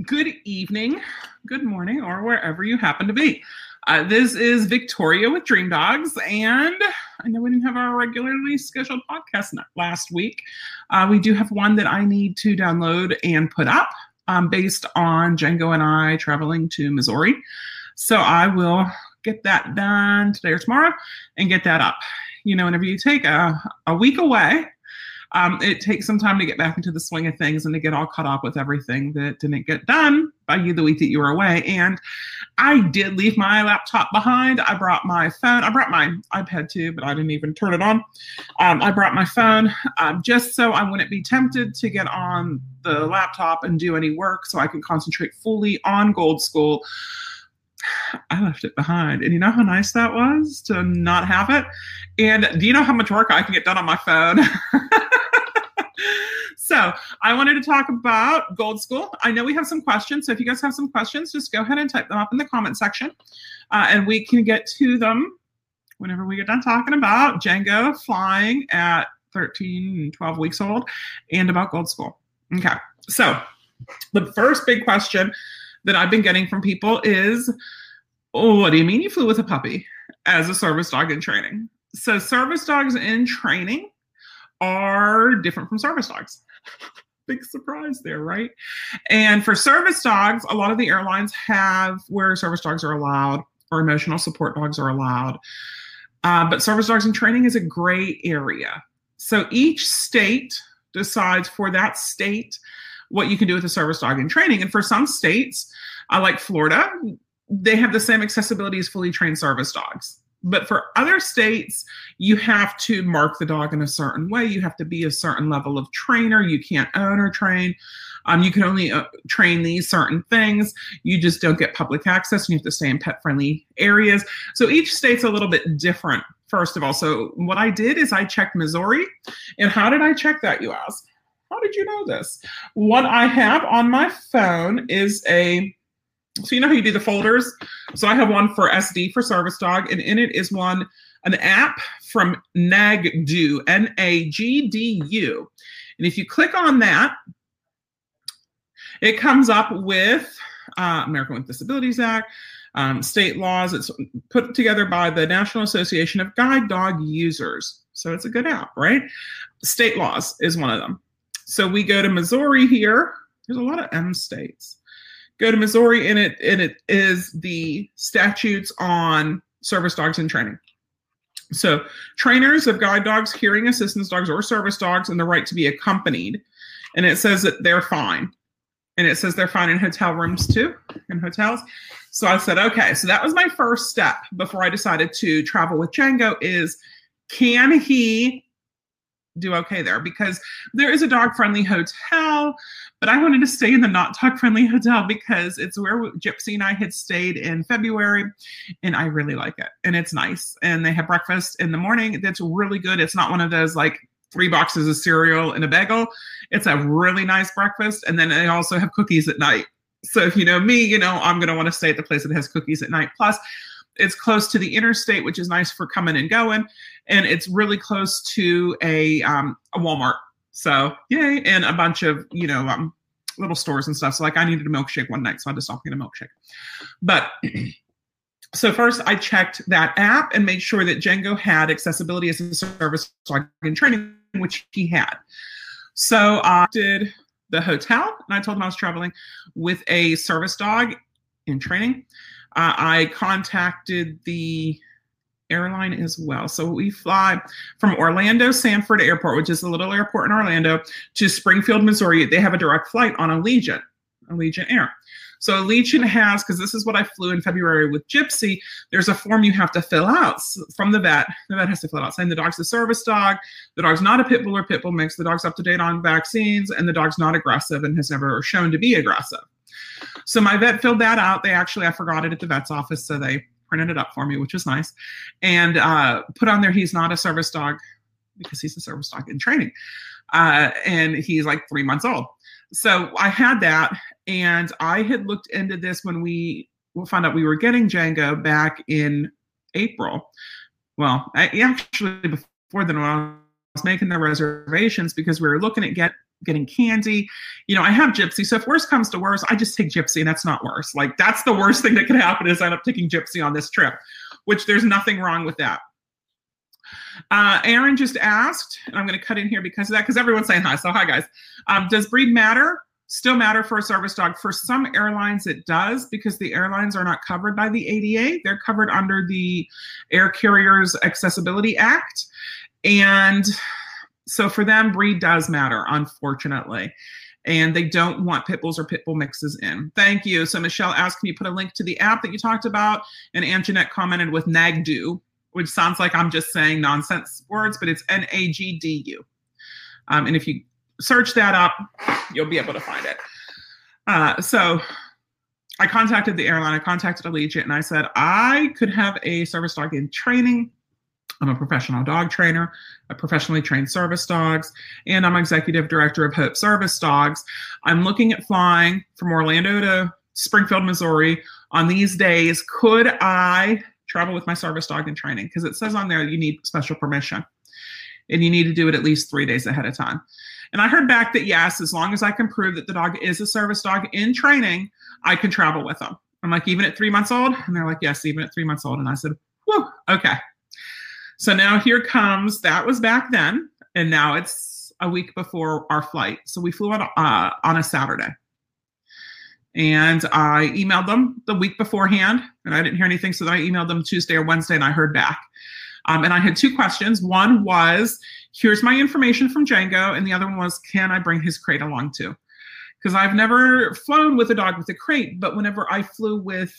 good evening, good morning, or wherever you happen to be. Uh, this is Victoria with Dream Dogs, and I know we didn't have our regularly scheduled podcast last week. Uh, we do have one that I need to download and put up um, based on Django and I traveling to Missouri. So I will get that done today or tomorrow and get that up. You know, whenever you take a, a week away, um, it takes some time to get back into the swing of things and to get all caught up with everything that didn't get done by you the week that you were away. And I did leave my laptop behind. I brought my phone. I brought my iPad too, but I didn't even turn it on. Um, I brought my phone um, just so I wouldn't be tempted to get on the laptop and do any work so I can concentrate fully on Gold School. I left it behind. And you know how nice that was to not have it? And do you know how much work I can get done on my phone? So I wanted to talk about Gold School. I know we have some questions. So if you guys have some questions, just go ahead and type them up in the comment section uh, and we can get to them whenever we get done talking about Django flying at 13, 12 weeks old and about Gold School. Okay. So the first big question that I've been getting from people is, oh, what do you mean you flew with a puppy as a service dog in training? So service dogs in training are different from service dogs. Big surprise there, right? And for service dogs, a lot of the airlines have where service dogs are allowed or emotional support dogs are allowed. Uh, but service dogs in training is a gray area. So each state decides for that state what you can do with a service dog in training. And for some states, uh, like Florida, they have the same accessibility as fully trained service dogs. But for other states, you have to mark the dog in a certain way. You have to be a certain level of trainer. You can't own or train. Um, you can only uh, train these certain things. You just don't get public access. And you have to stay in pet friendly areas. So each state's a little bit different, first of all. So what I did is I checked Missouri. And how did I check that, you ask? How did you know this? What I have on my phone is a so you know how you do the folders? So I have one for SD for Service Dog, and in it is one an app from Nagdu, N-A-G-D-U. And if you click on that, it comes up with uh, American with Disabilities Act, um, state laws. It's put together by the National Association of Guide Dog Users. So it's a good app, right? State laws is one of them. So we go to Missouri here. There's a lot of M states go to Missouri and it and it is the statutes on service dogs in training. So trainers of guide dogs, hearing assistance dogs, or service dogs, and the right to be accompanied. And it says that they're fine. And it says they're fine in hotel rooms too, in hotels. So I said, okay. So that was my first step before I decided to travel with Django is can he do okay there because there is a dog friendly hotel, but I wanted to stay in the not dog friendly hotel because it's where Gypsy and I had stayed in February and I really like it and it's nice. And they have breakfast in the morning that's really good. It's not one of those like three boxes of cereal and a bagel. It's a really nice breakfast. And then they also have cookies at night. So if you know me, you know, I'm going to want to stay at the place that has cookies at night. Plus, it's close to the interstate, which is nice for coming and going, and it's really close to a um, a Walmart. So yay, and a bunch of you know um, little stores and stuff. So like I needed a milkshake one night, so I had to stop getting a milkshake. But so first I checked that app and made sure that Django had accessibility as a service dog in training, which he had. So I did the hotel and I told him I was traveling with a service dog in training uh, I contacted the airline as well. So we fly from Orlando Sanford Airport, which is a little airport in Orlando, to Springfield, Missouri. They have a direct flight on Allegiant, Allegiant Air. So Allegiant has, because this is what I flew in February with Gypsy, there's a form you have to fill out from the vet. The vet has to fill out saying the dog's a service dog, the dog's not a pit bull or pit bull mix, the dog's up to date on vaccines, and the dog's not aggressive and has never shown to be aggressive. So my vet filled that out. They actually, I forgot it at the vet's office, so they printed it up for me, which was nice, and uh, put on there he's not a service dog because he's a service dog in training, uh, and he's like three months old. So I had that, and I had looked into this when we found out we were getting Django back in April. Well, I, actually before then, when I was making the reservations because we were looking at get getting candy. You know, I have Gypsy. So if worse comes to worse, I just take Gypsy and that's not worse. Like that's the worst thing that could happen is I end up taking Gypsy on this trip, which there's nothing wrong with that. Uh, Aaron just asked, and I'm going to cut in here because of that, because everyone's saying hi. So, hi, guys. Um, does breed matter? Still matter for a service dog? For some airlines, it does because the airlines are not covered by the ADA. They're covered under the Air Carriers Accessibility Act. And so for them, breed does matter, unfortunately. And they don't want pit bulls or pit bull mixes in. Thank you. So Michelle asked, can you put a link to the app that you talked about? And Anjanette commented with Nagdu, which sounds like I'm just saying nonsense words, but it's N A G D U. Um, and if you search that up, you'll be able to find it. Uh, so I contacted the airline, I contacted Allegiant, and I said, I could have a service dog in training. I'm a professional dog trainer. I professionally train service dogs, and I'm executive director of Hope Service Dogs. I'm looking at flying from Orlando to Springfield, Missouri on these days. Could I travel with my service dog in training because it says on there you need special permission and you need to do it at least three days ahead of time. And I heard back that yes, as long as I can prove that the dog is a service dog in training, I can travel with them. I'm like, even at three months old? And they're like, yes, even at three months old. And I said, whoa, okay. So now here comes, that was back then. And now it's a week before our flight. So we flew on, uh, on a Saturday. And I emailed them the week beforehand, and I didn't hear anything. So then I emailed them Tuesday or Wednesday, and I heard back. Um, and I had two questions. One was, here's my information from Django, and the other one was, can I bring his crate along too? Because I've never flown with a dog with a crate, but whenever I flew with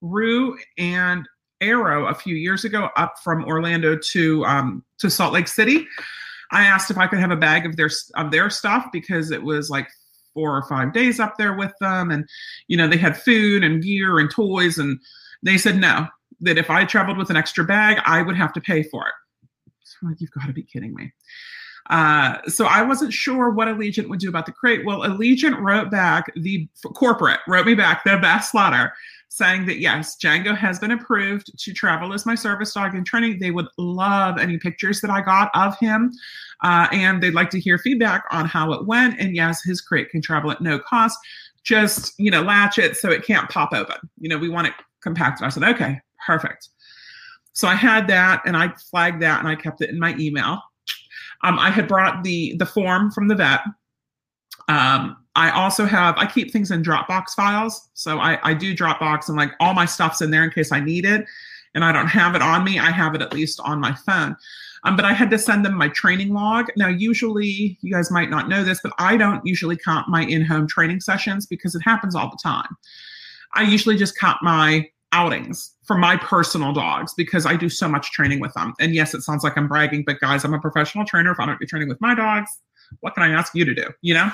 Rue and Arrow a few years ago up from Orlando to um, to Salt Lake City, I asked if I could have a bag of their of their stuff because it was like four or five days up there with them and you know they had food and gear and toys and they said no that if i traveled with an extra bag i would have to pay for it. So I'm like you've got to be kidding me uh, so I wasn't sure what Allegiant would do about the crate. Well, Allegiant wrote back the corporate wrote me back the best letter saying that yes, Django has been approved to travel as my service dog in training. They would love any pictures that I got of him, uh, and they'd like to hear feedback on how it went. And yes, his crate can travel at no cost. Just you know, latch it so it can't pop open. You know, we want it compacted. I said, okay, perfect. So I had that, and I flagged that, and I kept it in my email. Um, I had brought the the form from the vet. Um, I also have I keep things in Dropbox files. So I, I do Dropbox and like all my stuff's in there in case I need it. And I don't have it on me. I have it at least on my phone. Um, but I had to send them my training log. Now, usually, you guys might not know this, but I don't usually count my in home training sessions because it happens all the time. I usually just count my outings for my personal dogs because I do so much training with them. And yes, it sounds like I'm bragging, but guys, I'm a professional trainer. If I don't be training with my dogs, what can I ask you to do? You know?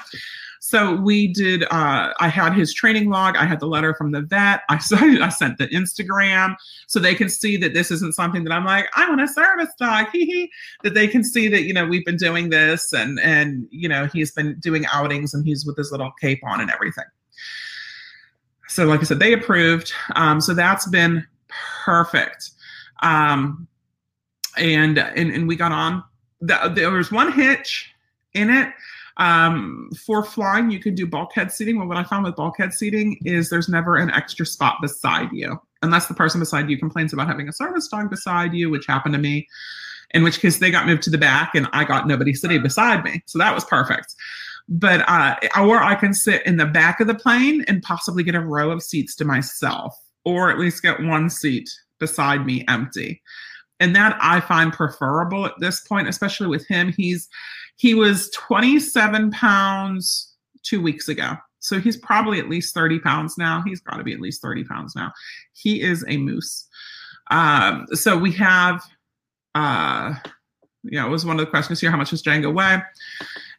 So we did, uh, I had his training log. I had the letter from the vet. I, I sent the Instagram so they can see that this isn't something that I'm like, I want a service dog. that they can see that, you know, we've been doing this and, and, you know, he's been doing outings and he's with his little cape on and everything. So, like I said, they approved. Um, so that's been perfect. Um, and, and, and we got on. The, there was one hitch in it um, for flying, you can do bulkhead seating. Well, what I found with bulkhead seating is there's never an extra spot beside you, unless the person beside you complains about having a service dog beside you, which happened to me. In which case, they got moved to the back, and I got nobody sitting beside me, so that was perfect. But uh, or I can sit in the back of the plane and possibly get a row of seats to myself, or at least get one seat beside me empty and that I find preferable at this point, especially with him. He's he was 27 pounds two weeks ago. So he's probably at least 30 pounds now. He's got to be at least 30 pounds now. He is a moose. Um, so we have, uh, yeah, it was one of the questions here. How much does Django weigh?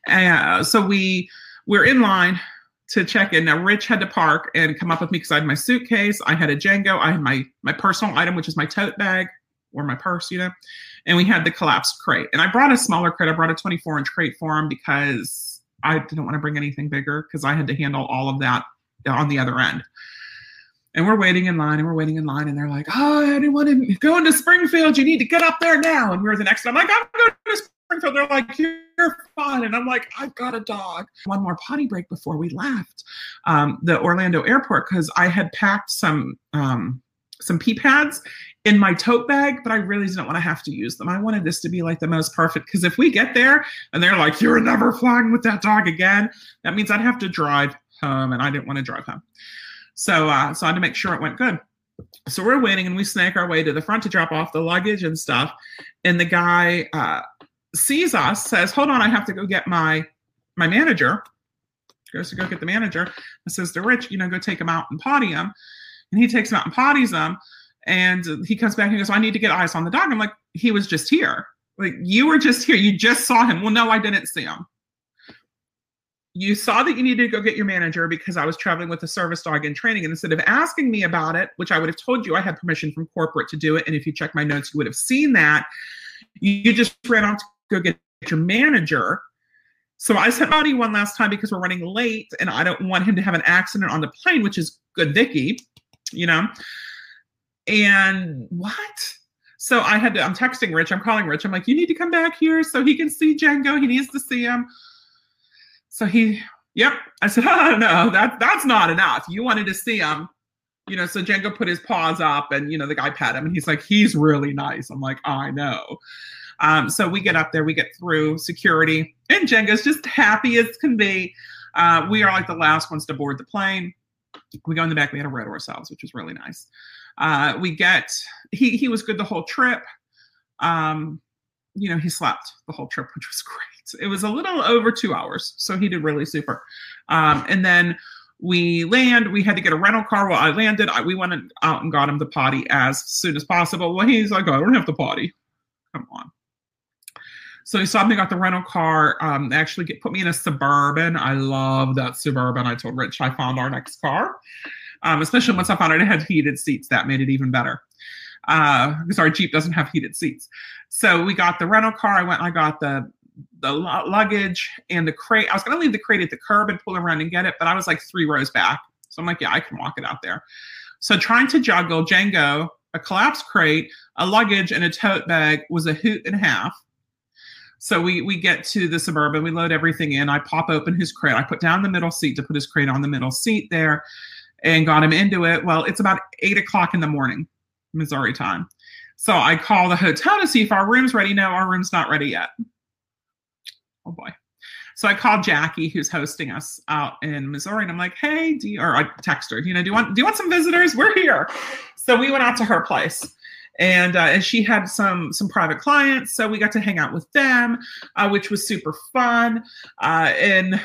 Uh, so we we're in line to check in. Now Rich had to park and come up with me because I had my suitcase. I had a Django. I had my my personal item, which is my tote bag or my purse, you know and we had the collapsed crate. And I brought a smaller crate. I brought a 24 inch crate for him because I didn't want to bring anything bigger because I had to handle all of that on the other end. And we're waiting in line and we're waiting in line and they're like, oh, anyone in, going to Springfield, you need to get up there now. And we are the next, I'm like, I'm going to Springfield. They're like, you're fine. And I'm like, I've got a dog. One more potty break before we left um, the Orlando airport because I had packed some um, some pee pads in my tote bag, but I really didn't want to have to use them. I wanted this to be like the most perfect because if we get there and they're like, you're never flying with that dog again, that means I'd have to drive home and I didn't want to drive home. So, uh, so I had to make sure it went good. So we're waiting and we snake our way to the front to drop off the luggage and stuff. And the guy uh, sees us, says, hold on, I have to go get my, my manager. Goes to go get the manager and says to Rich, you know, go take him out and potty him. And he takes him out and potties him. And he comes back and goes, I need to get eyes on the dog. I'm like, he was just here. Like, you were just here. You just saw him. Well, no, I didn't see him. You saw that you needed to go get your manager because I was traveling with a service dog in training. And instead of asking me about it, which I would have told you I had permission from corporate to do it. And if you check my notes, you would have seen that. You just ran off to go get your manager. So I sent Marty one last time because we're running late and I don't want him to have an accident on the plane, which is good, Vicky, you know. And what? So I had to, I'm texting Rich, I'm calling Rich. I'm like, you need to come back here so he can see Django. He needs to see him. So he, yep. I said, oh no, that that's not enough. You wanted to see him. You know, so Django put his paws up and you know, the guy pat him and he's like, he's really nice. I'm like, I know. Um, so we get up there, we get through security, and Django's just happy as can be. Uh, we are like the last ones to board the plane. We go in the back, we had a row to ourselves, which was really nice. Uh, we get he he was good the whole trip. Um, you know, he slept the whole trip, which was great. It was a little over two hours, so he did really super. Um, and then we land. We had to get a rental car. While I landed, I, we went out and got him the potty as soon as possible. Well, he's like, oh, I don't have the potty. Come on. So he saw me got the rental car. Um, actually get put me in a suburban. I love that suburban. I told Rich I found our next car um, especially once I found it had heated seats. That made it even better uh, because our Jeep doesn't have heated seats. So we got the rental car. I went. I got the the luggage and the crate. I was going to leave the crate at the curb and pull around and get it, but I was like three rows back. So I'm like, yeah, I can walk it out there. So trying to juggle Django, a collapsed crate, a luggage, and a tote bag was a hoot and a half. So we we get to the suburban, we load everything in. I pop open his crate. I put down the middle seat to put his crate on the middle seat there and got him into it. Well, it's about eight o'clock in the morning, Missouri time. So I call the hotel to see if our room's ready. No, our room's not ready yet. Oh boy. So I called Jackie, who's hosting us out in Missouri, and I'm like, "Hey, do you?" Or I text her, you know, do you want do you want some visitors? We're here. So we went out to her place, and, uh, and she had some some private clients, so we got to hang out with them, uh, which was super fun. Uh, and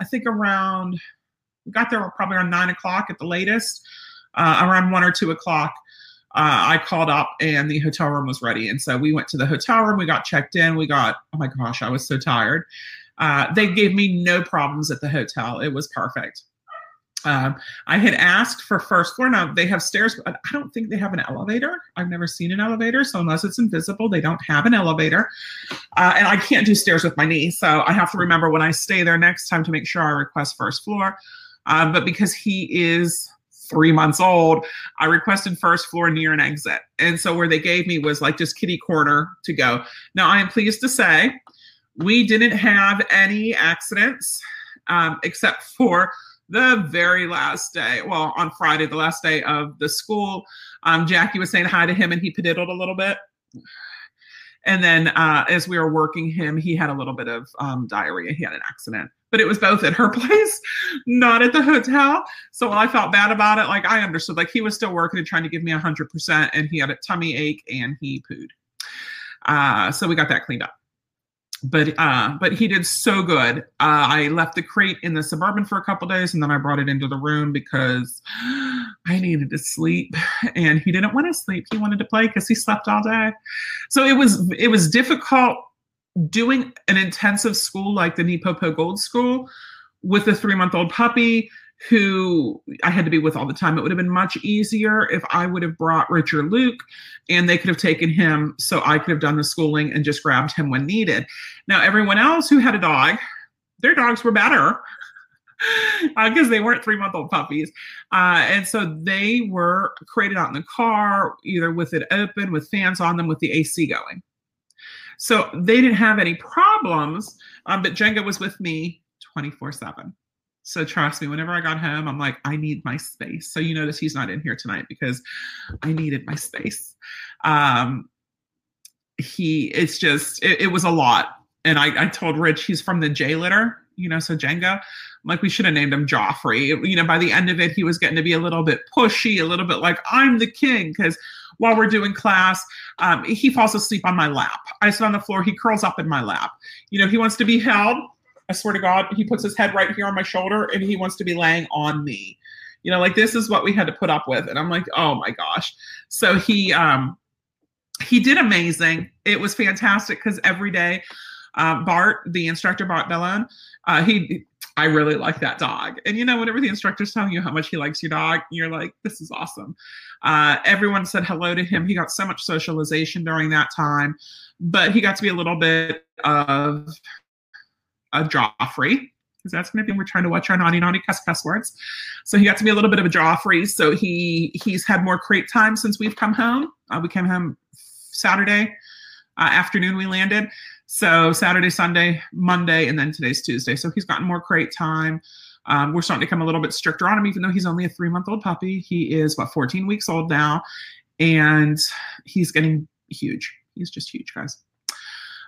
I think around we got there probably around nine o'clock at the latest. Uh, around one or two o'clock, uh, I called up and the hotel room was ready. And so we went to the hotel room. We got checked in. We got, oh my gosh, I was so tired. Uh, they gave me no problems at the hotel. It was perfect. Um, I had asked for first floor. Now they have stairs, but I don't think they have an elevator. I've never seen an elevator, so unless it's invisible, they don't have an elevator. Uh, and I can't do stairs with my knee, so I have to remember when I stay there next time to make sure I request first floor. Um, but because he is three months old, I requested first floor near an exit. And so where they gave me was like just kitty corner to go. Now, I am pleased to say we didn't have any accidents um, except for the very last day. Well, on Friday, the last day of the school, um, Jackie was saying hi to him and he pediddled a little bit. And then uh, as we were working him, he had a little bit of um, diarrhea. He had an accident but it was both at her place, not at the hotel. So I felt bad about it. Like I understood, like he was still working and trying to give me a hundred percent, and he had a tummy ache and he pooed. Uh, so we got that cleaned up. But uh, but he did so good. Uh, I left the crate in the suburban for a couple days, and then I brought it into the room because I needed to sleep, and he didn't want to sleep. He wanted to play because he slept all day. So it was it was difficult doing an intensive school like the NePoPo Gold School with a three month old puppy who I had to be with all the time. It would have been much easier if I would have brought Richard Luke and they could have taken him so I could have done the schooling and just grabbed him when needed. Now, everyone else who had a dog, their dogs were better because uh, they weren't three month old puppies. Uh, and so they were created out in the car, either with it open, with fans on them, with the AC going. So they didn't have any problems, um, but Django was with me 24 7. So trust me, whenever I got home, I'm like, I need my space. So you notice he's not in here tonight because I needed my space. Um, he, it's just, it, it was a lot. And I, I told Rich he's from the J litter, you know, so Django. Like we should have named him Joffrey. You know, by the end of it, he was getting to be a little bit pushy, a little bit like I'm the king. Because while we're doing class, um, he falls asleep on my lap. I sit on the floor, he curls up in my lap. You know, he wants to be held. I swear to God, he puts his head right here on my shoulder and he wants to be laying on me. You know, like this is what we had to put up with. And I'm like, oh my gosh. So he um he did amazing. It was fantastic because every day, uh, Bart, the instructor Bart Bellon, uh, he I really like that dog. And you know, whenever the instructor's telling you how much he likes your dog, you're like, this is awesome. Uh, everyone said hello to him. He got so much socialization during that time, but he got to be a little bit of a Joffrey. Because that's going to be we're trying to watch our naughty naughty cuss cuss words. So he got to be a little bit of a Joffrey. So he he's had more crate time since we've come home. Uh, we came home Saturday uh, afternoon. We landed. So Saturday, Sunday, Monday, and then today's Tuesday. So he's gotten more crate time. Um, we're starting to come a little bit stricter on him, even though he's only a three month old puppy. He is what 14 weeks old now, and he's getting huge. He's just huge, guys.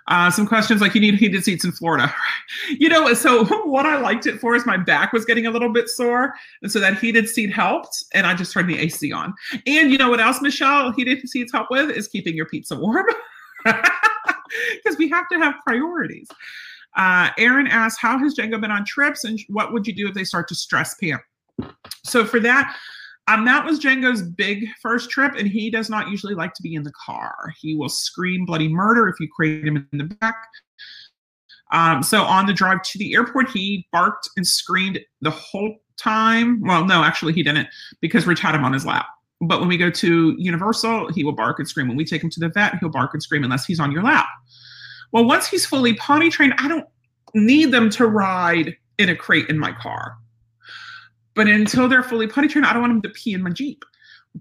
Uh, some questions like you need heated seats in Florida. you know, so what I liked it for is my back was getting a little bit sore. And so that heated seat helped. And I just turned the AC on. And you know what else, Michelle, heated seats help with is keeping your pizza warm. Because we have to have priorities. Uh, Aaron asks, How has Django been on trips and what would you do if they start to stress Pam? So for that, um, that was Django's big first trip, and he does not usually like to be in the car. He will scream bloody murder if you crate him in the back. Um, so on the drive to the airport, he barked and screamed the whole time. Well, no, actually, he didn't because Rich had him on his lap. But when we go to Universal, he will bark and scream. When we take him to the vet, he'll bark and scream unless he's on your lap. Well, once he's fully potty trained, I don't need them to ride in a crate in my car. But until they're fully potty trained, I don't want them to pee in my Jeep,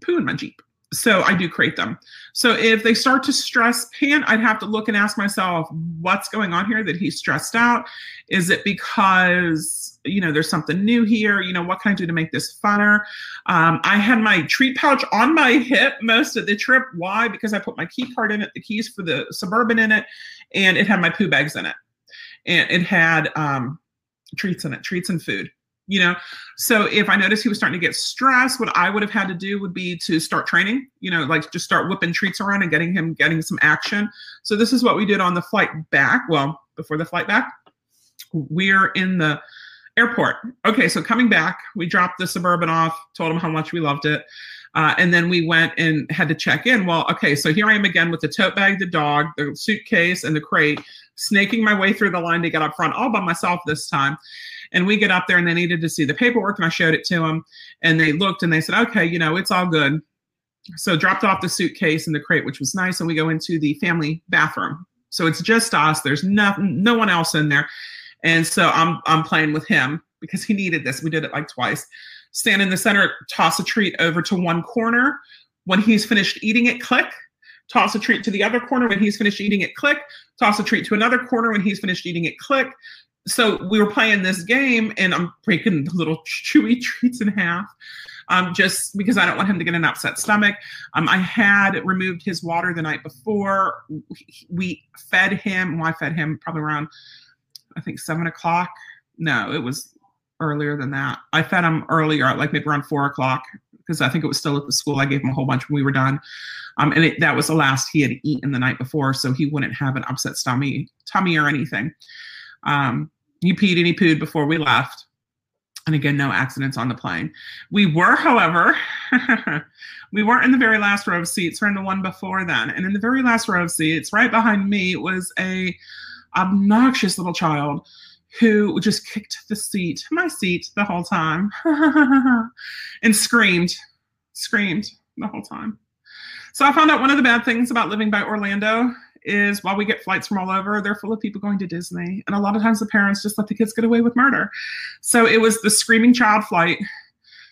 poo in my Jeep. So I do crate them. So if they start to stress Pan, I'd have to look and ask myself, what's going on here that he's stressed out? Is it because, you know, there's something new here? You know, what can I do to make this funner? Um, I had my treat pouch on my hip most of the trip. Why? Because I put my key card in it, the keys for the Suburban in it, and it had my poo bags in it. And it had um, treats in it, treats and food you know? So if i noticed he was starting to get stressed what i would have had to do would be to start training you know like just start whipping treats around and getting him getting some action. So this is what we did on the flight back well before the flight back. We're in the airport. Okay so coming back we dropped the suburban off told him how much we loved it uh, and then we went and had to check in. Well okay so here i am again with the tote bag the dog the suitcase and the crate snaking my way through the line to get up front all by myself this time and we get up there and they needed to see the paperwork and I showed it to them and they looked and they said, okay, you know, it's all good. So dropped off the suitcase and the crate, which was nice. And we go into the family bathroom. So it's just us. There's no, no one else in there. And so I'm, I'm playing with him because he needed this. We did it like twice. Stand in the center, toss a treat over to one corner. When he's finished eating it, click toss a treat to the other corner when he's finished eating it, click, toss a treat to another corner when he's finished eating it, click, so we were playing this game and I'm breaking the little chewy treats in half. Um, just because I don't want him to get an upset stomach. Um, I had removed his water the night before. We fed him. Well, I fed him probably around, I think seven o'clock. No, it was earlier than that. I fed him earlier, like maybe around four o'clock, because I think it was still at the school. I gave him a whole bunch when we were done, um, and it, that was the last he had eaten the night before, so he wouldn't have an upset stomach, tummy or anything. Um, he peed and he pooed before we left. And again, no accidents on the plane. We were, however, we weren't in the very last row of seats. We're in the one before then. And in the very last row of seats, right behind me, was a obnoxious little child who just kicked the seat, my seat, the whole time, and screamed, screamed the whole time. So I found out one of the bad things about living by Orlando is while we get flights from all over, they're full of people going to Disney. And a lot of times the parents just let the kids get away with murder. So it was the screaming child flight.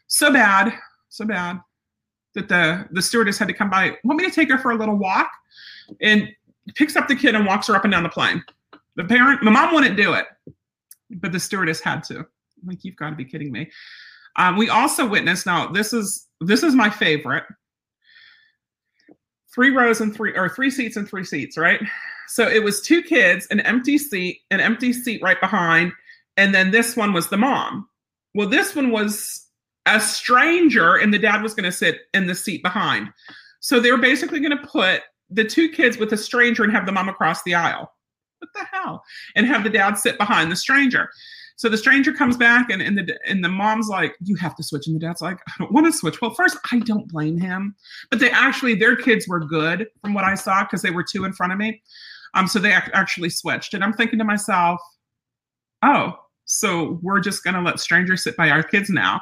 So bad, so bad that the the stewardess had to come by. Want me to take her for a little walk? And picks up the kid and walks her up and down the plane. The parent, the mom wouldn't do it, but the stewardess had to. like, you've got to be kidding me. Um, we also witnessed. Now, this is this is my favorite. Three rows and three or three seats and three seats, right? So it was two kids, an empty seat, an empty seat right behind, and then this one was the mom. Well, this one was a stranger, and the dad was going to sit in the seat behind. So they were basically going to put the two kids with a stranger and have the mom across the aisle. What the hell? And have the dad sit behind the stranger. So the stranger comes back and, and the and the mom's like, you have to switch. And the dad's like, I don't want to switch. Well, first, I don't blame him. But they actually, their kids were good from what I saw because they were two in front of me. Um, so they actually switched. And I'm thinking to myself, oh, so we're just gonna let strangers sit by our kids now.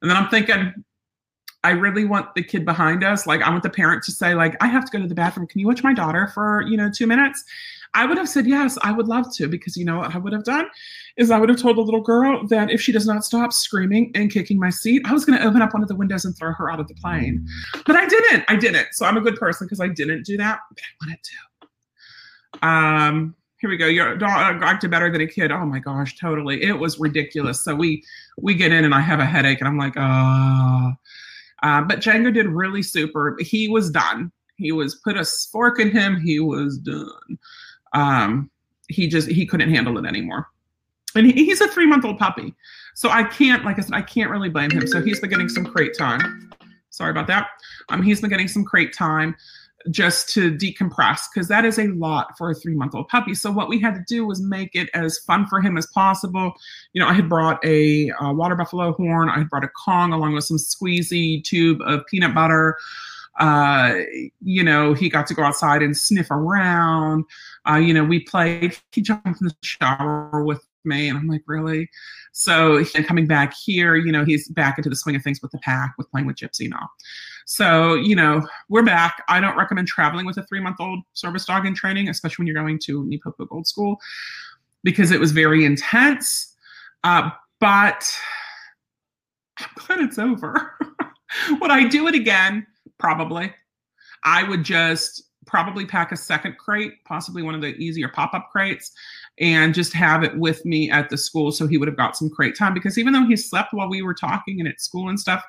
And then I'm thinking, I really want the kid behind us. Like I want the parent to say, like, I have to go to the bathroom. Can you watch my daughter for, you know, two minutes? I would have said yes, I would love to, because you know what I would have done is I would have told the little girl that if she does not stop screaming and kicking my seat, I was going to open up one of the windows and throw her out of the plane. But I didn't. I didn't. So I'm a good person because I didn't do that, but I wanted to. Um, here we go. Your dog acted better than a kid. Oh my gosh, totally. It was ridiculous. So we we get in and I have a headache and I'm like, oh. Uh, but Django did really super. He was done. He was put a fork in him. He was done. Um, he just he couldn't handle it anymore. And he, he's a three month old puppy, so I can't, like I said, I can't really blame him. So he's been getting some crate time. Sorry about that. Um, he's been getting some crate time just to decompress because that is a lot for a three month old puppy. So what we had to do was make it as fun for him as possible. You know, I had brought a, a water buffalo horn. I had brought a Kong along with some squeezy tube of peanut butter. Uh, you know, he got to go outside and sniff around. Uh, you know, we played. He jumped in the shower with me, and I'm like, really? So coming back here, you know, he's back into the swing of things with the pack, with playing with Gypsy and all. So, you know, we're back. I don't recommend traveling with a three month old service dog in training, especially when you're going to NePoPo Gold School, because it was very intense. Uh, but I'm glad it's over. Would I do it again? Probably. I would just probably pack a second crate, possibly one of the easier pop up crates, and just have it with me at the school so he would have got some crate time. Because even though he slept while we were talking and at school and stuff,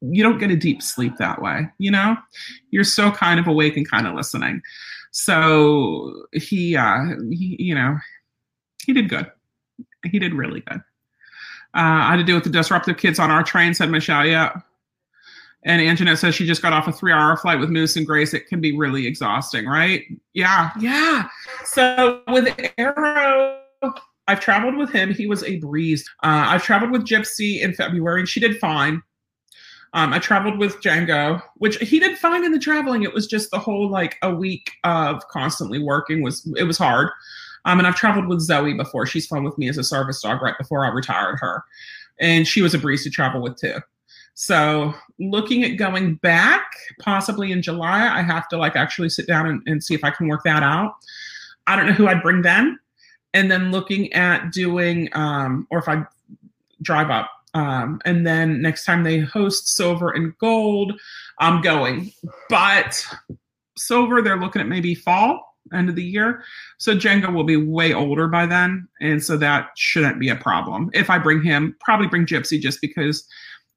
you don't get a deep sleep that way, you know? You're still kind of awake and kind of listening. So he, uh, he, you know, he did good. He did really good. Uh, I had to deal with the disruptive kids on our train, said Michelle. Yeah. And Anjanette says she just got off a three hour flight with Moose and Grace. It can be really exhausting, right? Yeah. Yeah. So with Arrow, I've traveled with him. He was a breeze. Uh, I've traveled with Gypsy in February and she did fine. Um, I traveled with Django, which he did fine in the traveling. It was just the whole like a week of constantly working was it was hard. Um, and I've traveled with Zoe before. She's fun with me as a service dog right before I retired her, and she was a breeze to travel with too. So looking at going back, possibly in July, I have to like actually sit down and, and see if I can work that out. I don't know who I'd bring then. And then looking at doing, um, or if I drive up um, and then next time they host silver and gold, I'm going. But silver, they're looking at maybe fall, end of the year. So Django will be way older by then. And so that shouldn't be a problem. If I bring him, probably bring Gypsy just because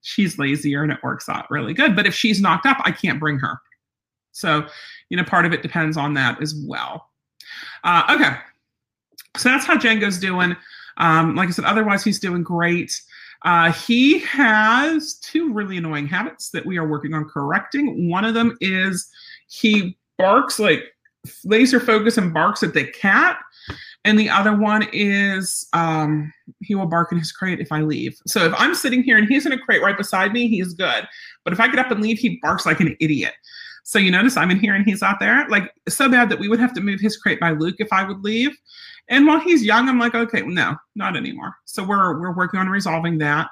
she's lazier and it works out really good. But if she's knocked up, I can't bring her. So, you know, part of it depends on that as well. Uh, okay. So that's how Django's doing. Um, like I said, otherwise, he's doing great. Uh, he has two really annoying habits that we are working on correcting. One of them is he barks like laser focus and barks at the cat. And the other one is um, he will bark in his crate if I leave. So if I'm sitting here and he's in a crate right beside me, he's good. But if I get up and leave, he barks like an idiot. So you notice I'm in here and he's out there. Like so bad that we would have to move his crate by Luke if I would leave. And while he's young, I'm like, okay, no, not anymore. So we're we're working on resolving that.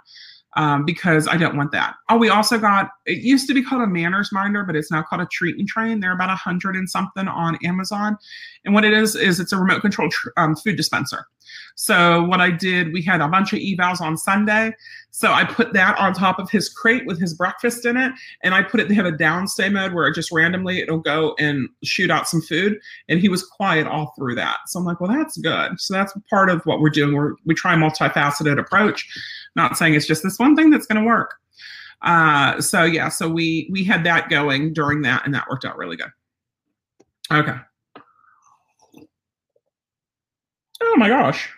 Um, because I don't want that. Oh, we also got it used to be called a manners minder, but it's now called a treat and train. They're about a hundred and something on Amazon, and what it is is it's a remote control tr- um, food dispenser. So what I did, we had a bunch of evals on Sunday, so I put that on top of his crate with his breakfast in it, and I put it. They have a downstay mode where it just randomly it'll go and shoot out some food, and he was quiet all through that. So I'm like, well, that's good. So that's part of what we're doing. We're we try a multifaceted approach not saying it's just this one thing that's going to work. Uh, so yeah, so we we had that going during that, and that worked out really good. Okay. Oh my gosh,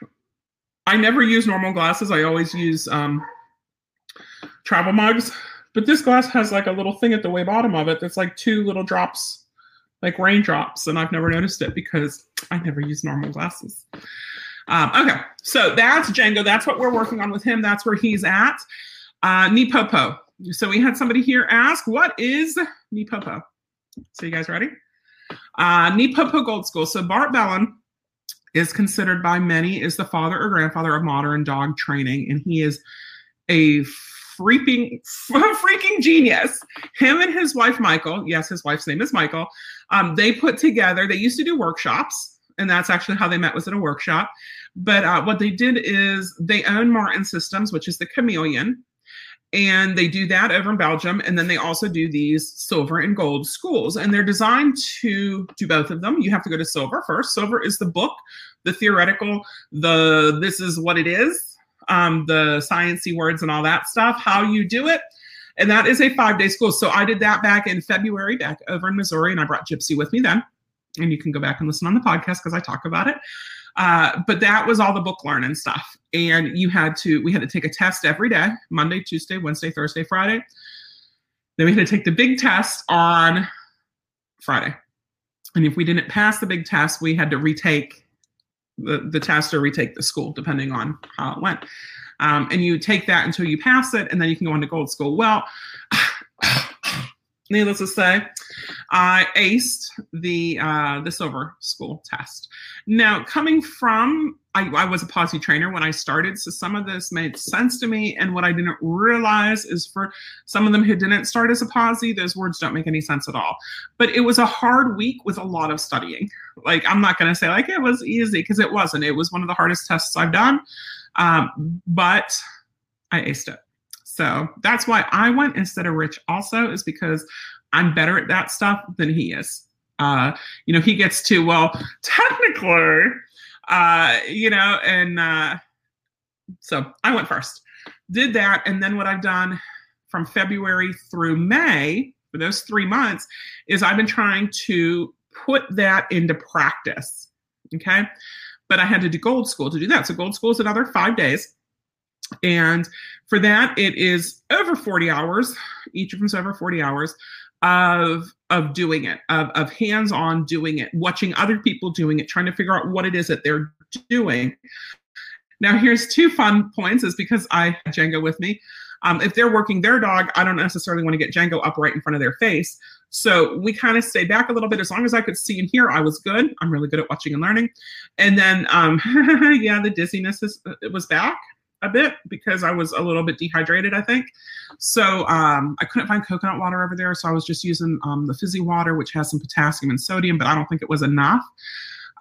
I never use normal glasses. I always use um, travel mugs. But this glass has like a little thing at the way bottom of it that's like two little drops, like raindrops, and I've never noticed it because I never use normal glasses. Um, okay, so that's Django. That's what we're working on with him. That's where he's at. Uh, NePoPo. So we had somebody here ask, what is NePoPo? So you guys ready? Uh, NePoPo Gold School. So Bart Bellon is considered by many is the father or grandfather of modern dog training, and he is a freaking freaking genius. Him and his wife Michael, yes, his wife's name is Michael. Um, they put together. They used to do workshops and that's actually how they met was at a workshop. But uh, what they did is they own Martin Systems, which is the chameleon, and they do that over in Belgium. And then they also do these silver and gold schools, and they're designed to do both of them. You have to go to silver first. Silver is the book, the theoretical, the this is what it is, um, the sciency words and all that stuff. How you do it. And that is a five day school. So I did that back in February, back over in Missouri, and I brought Gypsy with me then and you can go back and listen on the podcast because I talk about it. Uh, but that was all the book learning stuff. And you had to, we had to take a test every day Monday, Tuesday, Wednesday, Thursday, Friday. Then we had to take the big test on Friday. And if we didn't pass the big test, we had to retake the, the test or retake the school, depending on how it went. Um, and you take that until you pass it, and then you can go on to gold school. Well, needless to say, I aced the uh, the silver school test. Now, coming from I, I, was a posse trainer when I started, so some of this made sense to me. And what I didn't realize is for some of them who didn't start as a posse, those words don't make any sense at all. But it was a hard week with a lot of studying. Like I'm not going to say like it was easy because it wasn't. It was one of the hardest tests I've done, um, but I aced it. So that's why I went instead of Rich. Also, is because I'm better at that stuff than he is. Uh, you know, he gets to, well, technically, uh, you know, and uh, so I went first, did that. And then what I've done from February through May for those three months is I've been trying to put that into practice. Okay. But I had to do gold school to do that. So gold school is another five days. And for that, it is over 40 hours. Each of them's over 40 hours of of doing it, of, of hands-on doing it, watching other people doing it, trying to figure out what it is that they're doing. Now, here's two fun points is because I have Django with me. Um, if they're working their dog, I don't necessarily want to get Django up right in front of their face. So we kind of stay back a little bit. As long as I could see and hear, I was good. I'm really good at watching and learning. And then, um, yeah, the dizziness is, it was back a bit because I was a little bit dehydrated, I think. So um, I couldn't find coconut water over there. So I was just using um, the fizzy water, which has some potassium and sodium, but I don't think it was enough.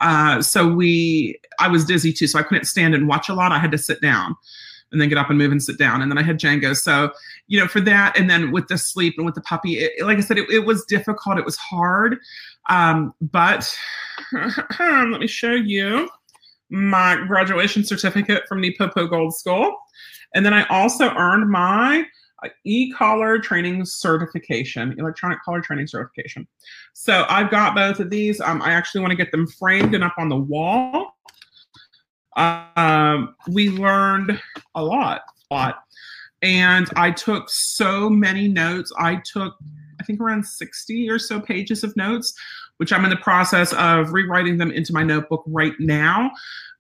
Uh, so we, I was dizzy too. So I couldn't stand and watch a lot. I had to sit down and then get up and move and sit down. And then I had Django. So, you know, for that, and then with the sleep and with the puppy, it, like I said, it, it, was difficult. It was hard. Um, but let me show you my graduation certificate from NePoPo Gold School. And then I also earned my uh, e-collar training certification, electronic collar training certification. So I've got both of these. Um, I actually want to get them framed and up on the wall. Um, we learned a lot, a lot. And I took so many notes. I took, I think, around 60 or so pages of notes which I'm in the process of rewriting them into my notebook right now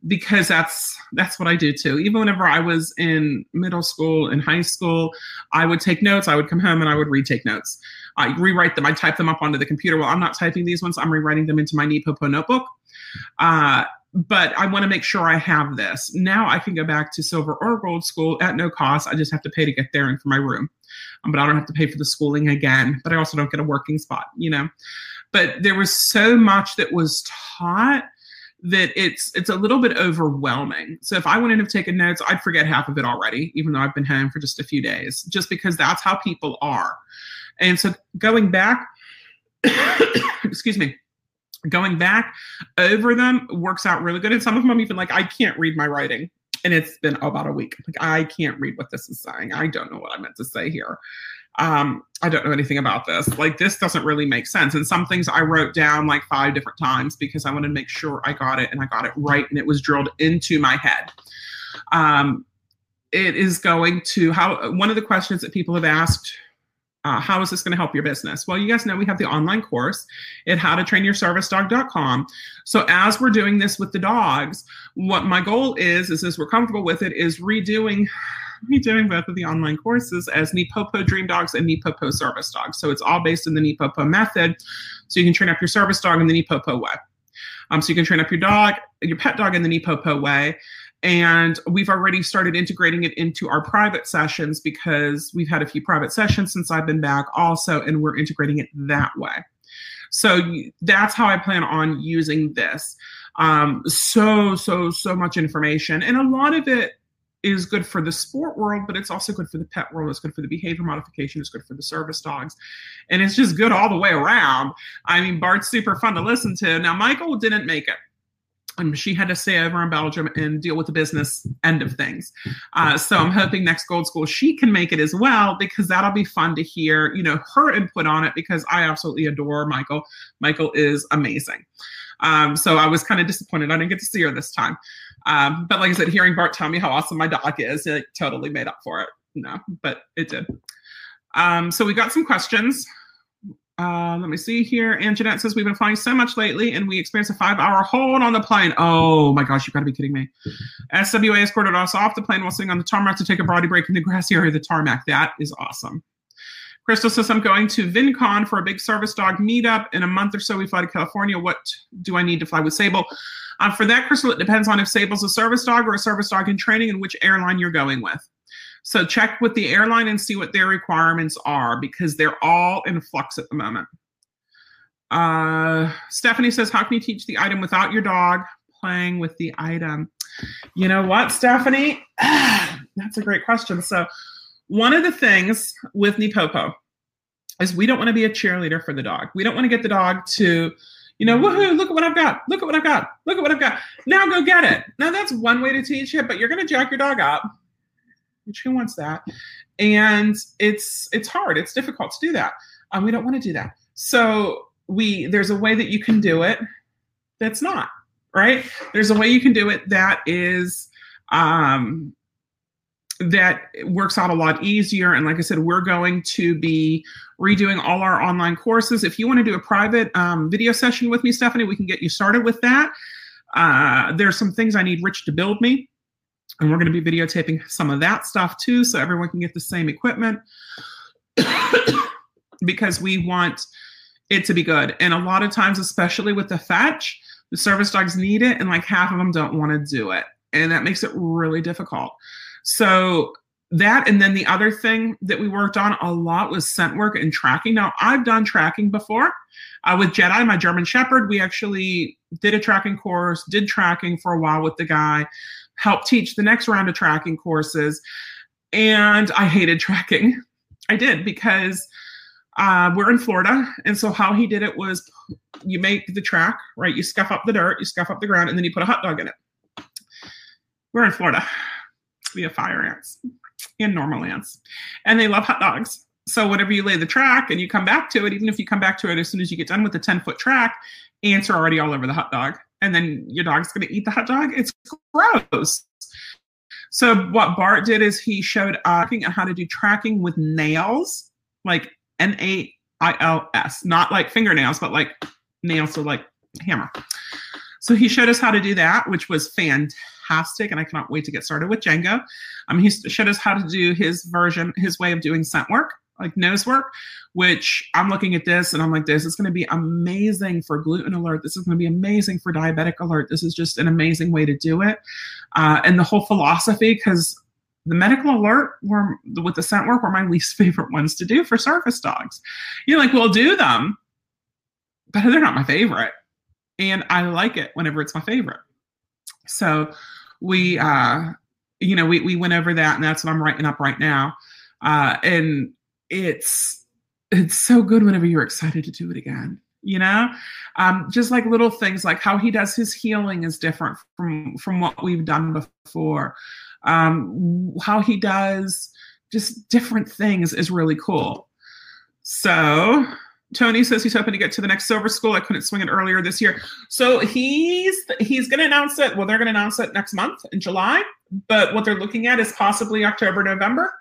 because that's that's what I do too. Even whenever I was in middle school and high school, I would take notes. I would come home and I would retake notes. I rewrite them. I type them up onto the computer. Well, I'm not typing these ones. I'm rewriting them into my NePoPo notebook. Uh, but I want to make sure I have this. Now I can go back to silver or gold school at no cost. I just have to pay to get there and for my room. Um, but I don't have to pay for the schooling again. But I also don't get a working spot, you know. But there was so much that was taught that it's it's a little bit overwhelming. So if I wouldn't have taken notes, I'd forget half of it already, even though I've been home for just a few days, just because that's how people are. And so going back, excuse me, going back over them works out really good. And some of them I'm even like, I can't read my writing. And it's been about a week. Like I can't read what this is saying. I don't know what I meant to say here um, I don't know anything about this. Like, this doesn't really make sense. And some things I wrote down like five different times because I wanted to make sure I got it and I got it right and it was drilled into my head. Um, it is going to how one of the questions that people have asked uh, how is this going to help your business? Well, you guys know we have the online course at howtotrainyourservicedog.com. So as we're doing this with the dogs, what my goal is, is as we're comfortable with it, is redoing redoing both of the online courses as NePoPo Dream Dogs and NePoPo Service Dogs. So it's all based in the NePoPo method. So you can train up your service dog in the NePoPo way. Um, so you can train up your dog, your pet dog in the NePoPo way. And we've already started integrating it into our private sessions because we've had a few private sessions since I've been back also, and we're integrating it that way. So that's how I plan on using this. Um, so, so, so much information. And a lot of it is good for the sport world, but it's also good for the pet world. It's good for the behavior modification. It's good for the service dogs. And it's just good all the way around. I mean, Bart's super fun to listen to. Now, Michael didn't make it. Um, she had to stay over in Belgium and deal with the business end of things. Uh, so I'm hoping next Gold School she can make it as well because that'll be fun to hear, you know, her input on it because I absolutely adore Michael. Michael is amazing. Um, so I was kind of disappointed I didn't get to see her this time. Um, but like I said, hearing Bart tell me how awesome my dog is, it totally made up for it. No, but it did. Um, so we got some questions. Uh, let me see here. And Jeanette says, We've been flying so much lately and we experienced a five hour hold on the plane. Oh my gosh, you've gotta be kidding me. SWA escorted us off the plane while sitting on the tarmac to take a body break in the grassy area of the tarmac. That is awesome. Crystal says, I'm going to VinCon for a big service dog meetup. In a month or so, we fly to California. What do I need to fly with Sable? Um, for that, Crystal, it depends on if Sable's a service dog or a service dog in training and which airline you're going with. So check with the airline and see what their requirements are because they're all in flux at the moment. Uh, Stephanie says, How can you teach the item without your dog playing with the item? You know what, Stephanie? That's a great question. So, one of the things with NePoPo is we don't want to be a cheerleader for the dog. We don't want to get the dog to you know, woohoo, look at what I've got. Look at what I've got. Look at what I've got. Now go get it. Now that's one way to teach it, but you're going to jack your dog up. Which who wants that? And it's it's hard. It's difficult to do that. Um, we don't want to do that. So we there's a way that you can do it that's not right. There's a way you can do it that is um, that works out a lot easier. And like I said, we're going to be redoing all our online courses. If you want to do a private um, video session with me, Stephanie, we can get you started with that. Uh, there's some things I need Rich to build me. And we're going to be videotaping some of that stuff too, so everyone can get the same equipment because we want it to be good. And a lot of times, especially with the fetch, the service dogs need it, and like half of them don't want to do it. And that makes it really difficult. So that and then the other thing that we worked on a lot was scent work and tracking. Now I've done tracking before uh, with Jedi, my German Shepherd. We actually did a tracking course, did tracking for a while with the guy, helped teach the next round of tracking courses, and I hated tracking. I did because uh, we're in Florida, and so how he did it was you make the track right, you scuff up the dirt, you scuff up the ground, and then you put a hot dog in it. We're in Florida we have fire ants and normal ants, and they love hot dogs. So whenever you lay the track and you come back to it, even if you come back to it as soon as you get done with the 10 foot track, ants are already all over the hot dog. And then your dog's going to eat the hot dog. It's gross. So what Bart did is he showed us how to do tracking with nails, like N A I L S, not like fingernails, but like nails, so like hammer. So he showed us how to do that, which was fantastic fantastic, and I cannot wait to get started with Django. Um, he showed us how to do his version, his way of doing scent work like nose work, which I'm looking at this and I'm like, this is going to be amazing for gluten alert. This is going to be amazing for diabetic alert. This is just an amazing way to do it. Uh, and the whole philosophy, because the medical alert were with the scent work were my least favorite ones to do for service dogs. You're like, we'll do them, but they're not my favorite. And I like it whenever it's my favorite. So we uh you know we we went over that and that's what I'm writing up right now. Uh and it's it's so good whenever you're excited to do it again you know? Um, just like little things like how he does his heeling is different from from what we've done before. Um, how he does just different things is really cool. So Tony says he's hoping to get to the next silver school. I couldn't swing it earlier this year. So he's he's going to announce it. Well, they're going to announce it next month in July. But what they're looking at is possibly October, November.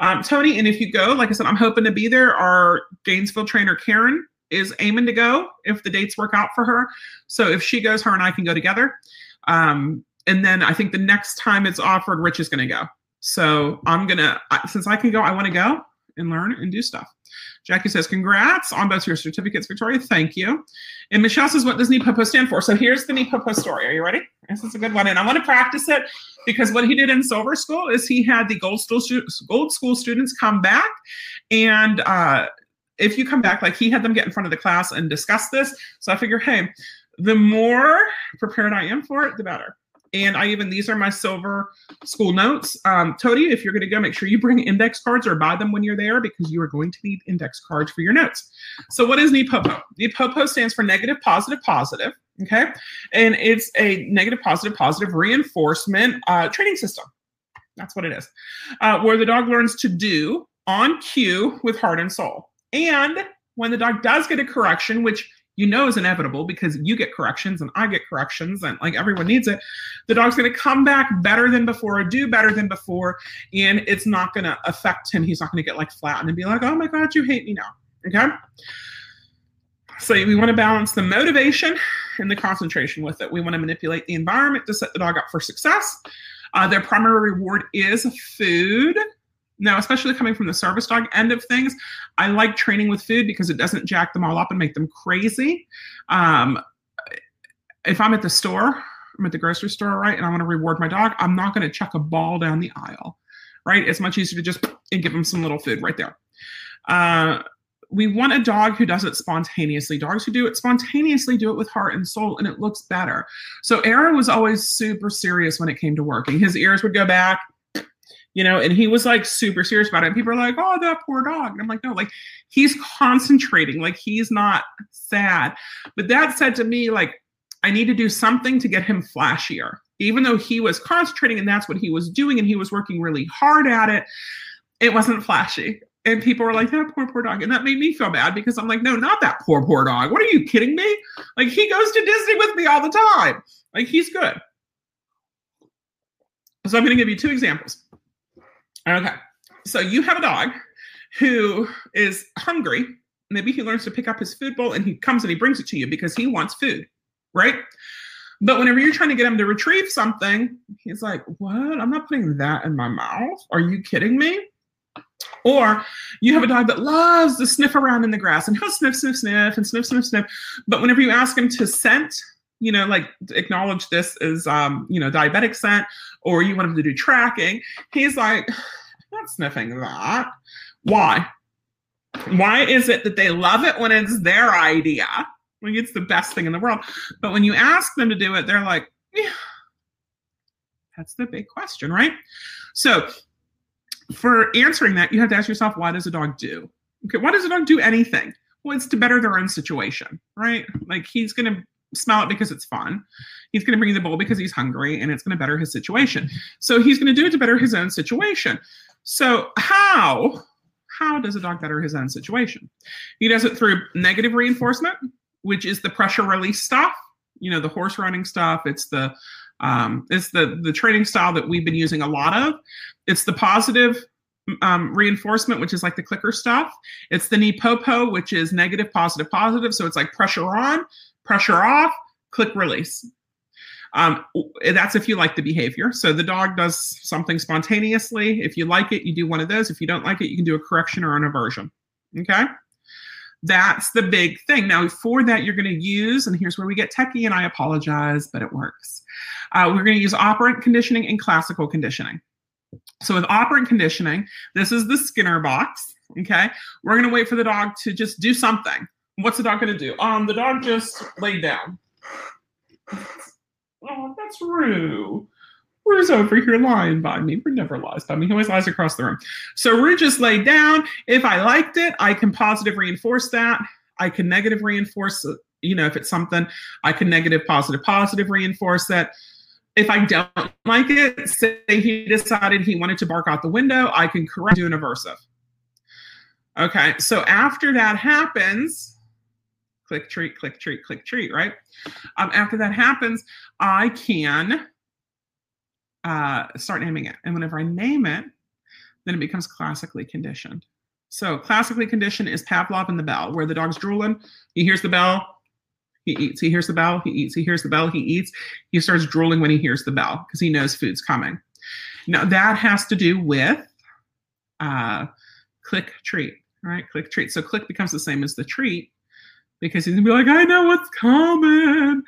Um, Tony, and if you go, like I said, I'm hoping to be there. Our Gainesville trainer Karen is aiming to go if the dates work out for her. So if she goes, her and I can go together. Um, and then I think the next time it's offered, Rich is going to go. So I'm gonna since I can go, I want to go and learn and do stuff. Jackie says, Congrats on both your certificates, Victoria. Thank you. And Michelle says, What does NePoPo stand for? So here's the NePoPo story. Are you ready? This is a good one. And I want to practice it because what he did in Silver School is he had the Gold School, Gold School students come back. And uh, if you come back, like he had them get in front of the class and discuss this. So I figure, hey, the more prepared I am for it, the better. And I even, these are my silver school notes. Um, Tody, if you're going to go, make sure you bring index cards or buy them when you're there because you are going to need index cards for your notes. So, what is NePoPo? NePoPo stands for negative, positive, positive. Okay. And it's a negative, positive, positive reinforcement uh, training system. That's what it is, uh, where the dog learns to do on cue with heart and soul. And when the dog does get a correction, which you know is inevitable because you get corrections and I get corrections and like everyone needs it. The dog's going to come back better than before, do better than before, and it's not going to affect him. He's not going to get like flattened and be like, oh my God, you hate me now. Okay. So we want to balance the motivation and the concentration with it. We want to manipulate the environment to set the dog up for success. Uh, their primary reward is food. Now, especially coming from the service dog end of things, I like training with food because it doesn't jack them all up and make them crazy. Um, if I'm at the store, I'm at the grocery store, right, and I want to reward my dog, I'm not going to chuck a ball down the aisle, right? It's much easier to just and give them some little food right there. Uh, we want a dog who does it spontaneously. Dogs who do it spontaneously do it with heart and soul, and it looks better. So Aaron was always super serious when it came to working. His ears would go back you know, and he was like super serious about it. And people are like, oh, that poor dog. And I'm like, no, like he's concentrating, like he's not sad. But that said to me, like, I need to do something to get him flashier. Even though he was concentrating and that's what he was doing and he was working really hard at it, it wasn't flashy. And people were like, that poor, poor dog. And that made me feel bad because I'm like, no, not that poor, poor dog. What are you kidding me? Like, he goes to Disney with me all the time. Like, he's good. So I'm going to give you two examples. Okay. So you have a dog who is hungry. Maybe he learns to pick up his food bowl and he comes and he brings it to you because he wants food, right? But whenever you're trying to get him to retrieve something, he's like, What? I'm not putting that in my mouth. Are you kidding me? Or you have a dog that loves to sniff around in the grass and he'll sniff, sniff, sniff, and sniff, sniff, sniff. But whenever you ask him to scent, you know, like acknowledge this as, um, you know, diabetic scent, or you want him to do tracking, he's like, not sniffing that. Why? Why is it that they love it when it's their idea? Like it's the best thing in the world. But when you ask them to do it, they're like, yeah. That's the big question, right? So for answering that, you have to ask yourself, why does a dog do? Okay, why does a dog do anything? Well, it's to better their own situation, right? Like he's gonna smell it because it's fun. He's going to bring you the bowl because he's hungry and it's going to better his situation. So he's going to do it to better his own situation. So, how? How does a dog better his own situation? He does it through negative reinforcement, which is the pressure release stuff. You know, the horse running stuff. It's the um, it's the the training style that we've been using a lot of. It's the positive um, reinforcement, which is like the clicker stuff. It's the NePoPo, which is negative, positive, positive. So it's like pressure on, pressure off, click release. Um, that's if you like the behavior. So the dog does something spontaneously. If you like it, you do one of those. If you don't like it, you can do a correction or an aversion. Okay. That's the big thing. Now, for that, you're going to use, and here's where we get techie, and I apologize, but it works. Uh, we're going to use operant conditioning and classical conditioning. So, with operant conditioning, this is the Skinner box. Okay. We're going to wait for the dog to just do something. What's the dog going to do? Um, the dog just laid down. Oh, that's Rue. Rue's over here lying by me. Rue never lies by me. He always lies across the room. So Rue just laid down. If I liked it, I can positive reinforce that. I can negative reinforce, you know, if it's something, I can negative, positive, positive reinforce that. If I don't like it, say he decided he wanted to bark out the window, I can correct, do an aversive. Okay, so after that happens, click treat, click treat, click treat, right? Um, after that happens, I can uh, start naming it. And whenever I name it, then it becomes classically conditioned. So classically conditioned is Pavlov and the bell, where the dog's drooling. He hears the bell, he eats. He hears the bell, he eats. He hears the bell, he eats. He starts drooling when he hears the bell because he knows food's coming. Now that has to do with uh, click treat, right? Click treat. So click becomes the same as the treat because he's gonna be like, I know what's coming.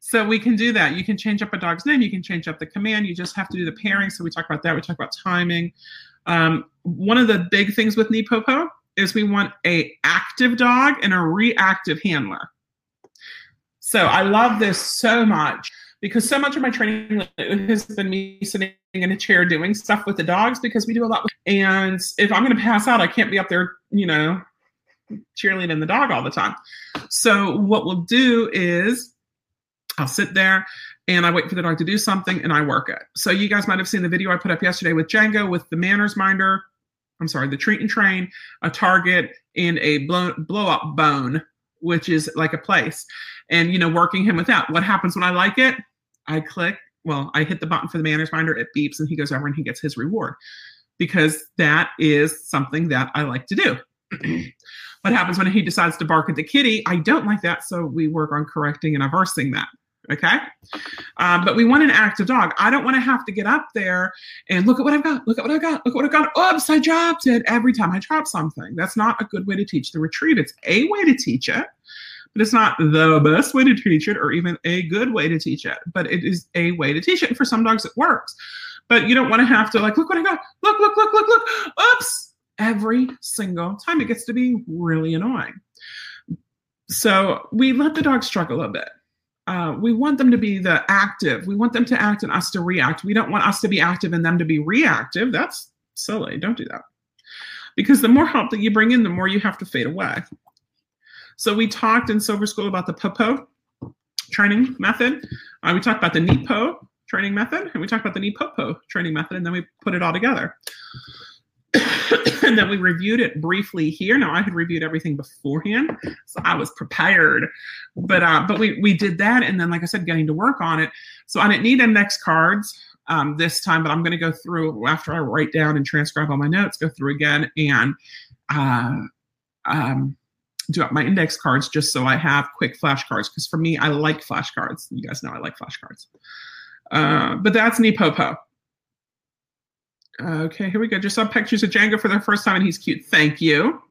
So we can do that. You can change up a dog's name. You can change up the command. You just have to do the pairing. So we talk about that. We talk about timing. Um, one of the big things with NePoPo is we want a active dog and a reactive handler. So I love this so much because so much of my training has been me sitting in a chair doing stuff with the dogs because we do a lot. With, and if I'm going to pass out, I can't be up there, you know, cheerleading the dog all the time. So what we'll do is I'll sit there and I wait for the dog to do something and I work it. So you guys might have seen the video I put up yesterday with Django with the manners minder. I'm sorry, the treat and train, a target, and a blow, blow up bone, which is like a place. And you know, working him with that. What happens when I like it? I click, well, I hit the button for the manners minder, it beeps, and he goes over and he gets his reward. Because that is something that I like to do. what happens when he decides to bark at the kitty? I don't like that, so we work on correcting and aversing that. Okay. Um, but we want an active dog. I don't want to have to get up there and look at what I've got. Look at what I've got. Look at what I've got. Oops, I dropped it every time I drop something. That's not a good way to teach the retrieve. It's a way to teach it, but it's not the best way to teach it or even a good way to teach it. But it is a way to teach it. And for some dogs, it works. But you don't want to have to like, look what I got. Look, look, look, look, look. Oops. Every single time it gets to be really annoying. So we let the dog struggle a bit uh, we want them to be the active. We want them to act and us to react. We don't want us to be active and them to be reactive. That's silly. Don't do that. Because the more help that you bring in, the more you have to fade away. So we talked in Silver School about the POPO training method. Uh, we talked about the NePo training method, and we talked about the NePoPo training method, and then we put it all together. and then we reviewed it briefly here. Now I had reviewed everything beforehand, so I was prepared. But uh, but we we did that, and then like I said, getting to work on it. So I didn't need index cards um, this time, but I'm going to go through after I write down and transcribe all my notes, go through again and uh, um, do up my index cards just so I have quick flashcards. Because for me, I like flashcards. You guys know I like flashcards. Uh, but that's NePoPo. Okay, here we go. Just saw pictures of Django for the first time, and he's cute. Thank you.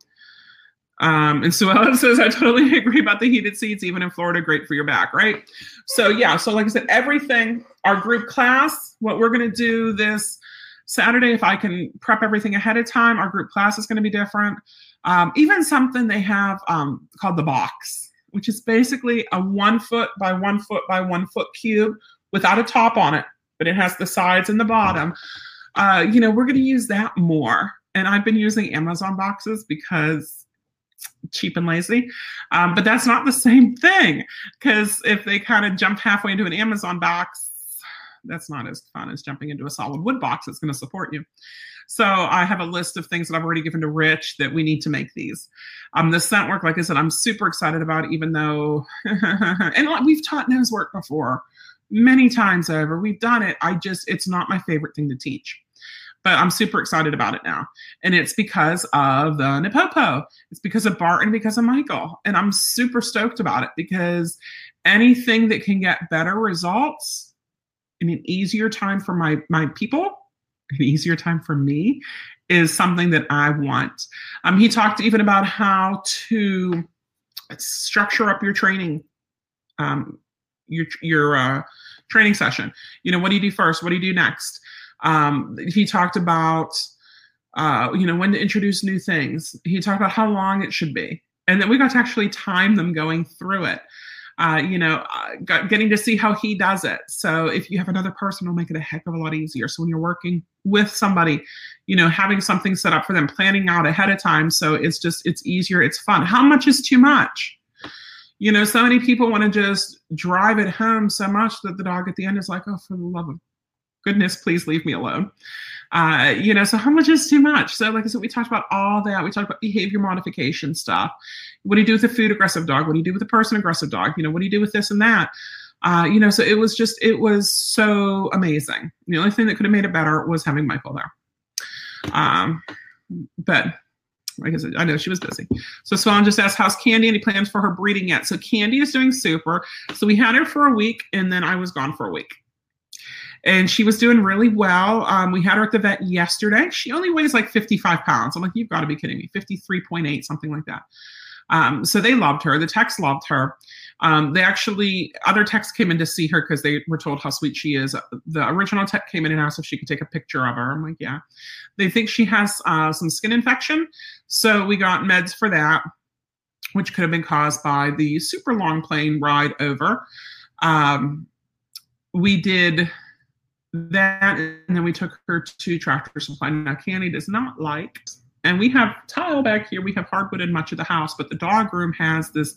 Um, and Sue Ellen says, I totally agree about the heated seats, even in Florida, great for your back, right? So, yeah, so like I said, everything, our group class, what we're going to do this Saturday, if I can prep everything ahead of time, our group class is going to be different. Um, even something they have um, called the box, which is basically a one foot by one foot by one foot cube without a top on it, but it has the sides and the bottom uh, you know, we're going to use that more. And I've been using Amazon boxes because cheap and lazy. Um, but that's not the same thing because if they kind of jump halfway into an Amazon box, that's not as fun as jumping into a solid wood box that's going to support you. So I have a list of things that I've already given to Rich that we need to make these. Um, the scent work, like I said, I'm super excited about, even though, and we've taught nose work before many times over. We've done it. I just, it's not my favorite thing to teach but I'm super excited about it now. And it's because of the NePoPo. It's because of Bart and because of Michael. And I'm super stoked about it because anything that can get better results and an easier time for my my people, an easier time for me is something that I want. Um, he talked even about how to structure up your training, um, your your uh, training session. You know, what do you do first? What do you do next? Um, he talked about uh, you know when to introduce new things. He talked about how long it should be, and then we got to actually time them going through it uh, you know, uh, getting to see how he does it. So if you have another person, it'll make it a heck of a lot easier. So when you're working with somebody, you know, having something set up for them, planning out ahead of time. So it's just, it's easier, it's fun. How much is too much? You know, so many people want to just drive it home so much that the dog at the end is like, oh, for the love of goodness, please leave me alone. Uh, you know, so how much is too much? So, like I said, we talked about all that. We talked about behavior modification stuff. What do you do with a food aggressive dog? What do you do with a person aggressive dog? You know, what do you do with this and that? Uh, you know, so it was just, it was so amazing. The only thing that could have made it better was having Michael there. Um, but like I said, I know she was busy. So Swan just asked, how's Candy? Any plans for her breeding yet? So Candy is doing super. So we had her for a week and then I was gone for a week and she was doing really well. Um, we had her at the vet yesterday. She only weighs like 55 pounds. I'm like, you've got to be kidding me. 53.8, something like that. Um, so they loved her. The techs loved her. Um, they actually, other techs came in to see her because they were told how sweet she is. The original tech came in and asked if she could take a picture of her. I'm like, yeah. They think she has uh, some skin infection. So we got meds for that, which could have been caused by the super long plane ride over. Um, we did that and then we took her to tractor supply. Now candy does not like and we have tile back here. We have hardwood in much of the house but the dog room has this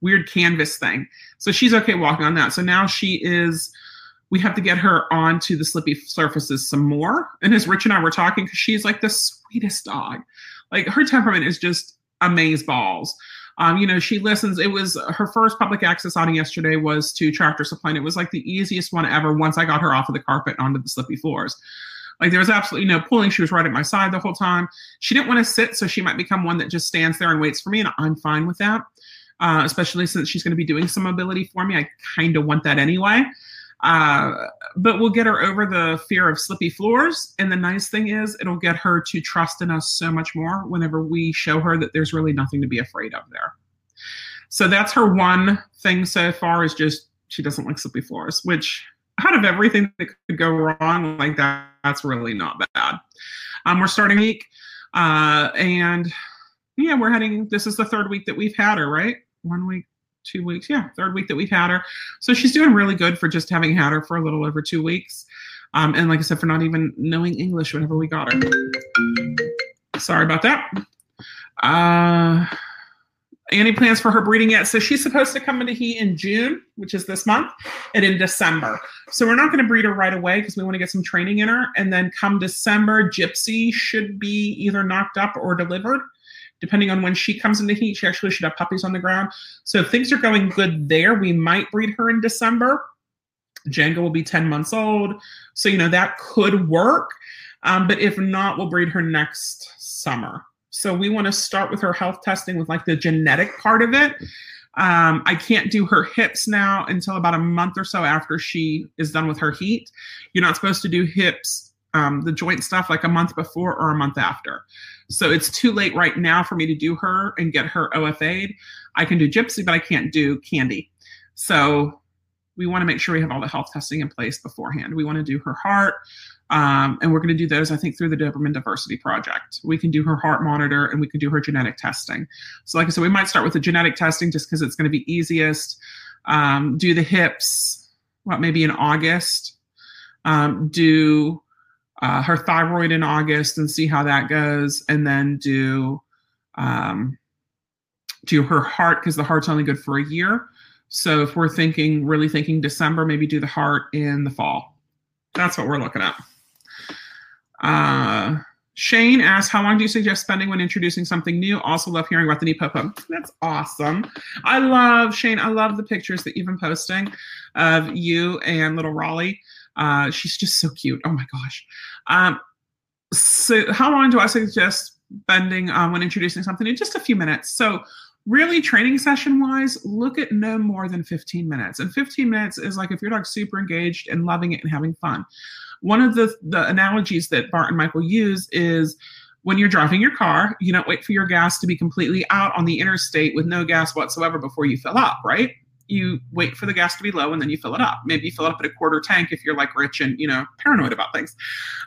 weird canvas thing. So she's okay walking on that. So now she is we have to get her onto the slippy surfaces some more. And as rich and i were talking because she's like the sweetest dog. Like her temperament is just amaze balls um, you know, she listens. It was her first public access outing yesterday was to Tractor Supply. And it was like the easiest one ever once I got her off of the carpet onto the slippy floors. Like there was absolutely no pulling. She was right at my side the whole time. She didn't want to sit, so she might become one that just stands there and waits for me, and I'm fine with that. Uh, especially since she's going to be doing some mobility for me. I kind of want that anyway. Uh, but we'll get her over the fear of slippy floors. And the nice thing is, it'll get her to trust in us so much more whenever we show her that there's really nothing to be afraid of there. So that's her one thing so far is just she doesn't like slippy floors, which out of everything that could go wrong, like that, that's really not bad. Um, we're starting week, uh, and yeah, we're heading. This is the third week that we've had her, right? One week, two weeks. Yeah, third week that we've had her. So she's doing really good for just having had her for a little over two weeks. Um, and like I said, for not even knowing English whenever we got her. Sorry about that. Uh, any plans for her breeding yet? So she's supposed to come into heat in June, which is this month, and in December. So we're not going to breed her right away because we want to get some training in her. And then come December, Gypsy should be either knocked up or delivered depending on when she comes into heat, she actually should have puppies on the ground. So if things are going good there, we might breed her in December. Django will be 10 months old. So, you know, that could work. Um, but if not, we'll breed her next summer. So we want to start with her health testing with like the genetic part of it. Um, I can't do her hips now until about a month or so after she is done with her heat. You're not supposed to do hips, um, the joint stuff, like a month before or a month after. So it's too late right now for me to do her and get her OFA'd. I can do Gypsy, but I can't do Candy. So we want to make sure we have all the health testing in place beforehand. We want to do her heart, um, and we're going to do those, I think, through the Doberman Diversity Project. We can do her heart monitor and we can do her genetic testing. So, like I said, we might start with the genetic testing just because it's going to be easiest. Um, do the hips, what, maybe in August. Um, do uh, her thyroid in August and see how that goes, and then do um, do her heart because the heart's only good for a year. So if we're thinking, really thinking December, maybe do the heart in the fall. That's what we're looking at. Uh, Shane asks, how long do you suggest spending when introducing something new? Also love hearing about the NePoPo. That's awesome. I love, Shane, I love the pictures that you've been posting of you and little Raleigh. Uh, she's just so cute. Oh my gosh. Um, so, how long do I suggest spending um, when introducing something In Just a few minutes. So, really training session wise look at no more than 15 minutes and 15 minutes is like if your dog's super engaged and loving it and having fun one of the the analogies that bart and michael use is when you're driving your car you don't wait for your gas to be completely out on the interstate with no gas whatsoever before you fill up right you wait for the gas to be low and then you fill it up. Maybe you fill it up at a quarter tank if you're like rich and you know paranoid about things.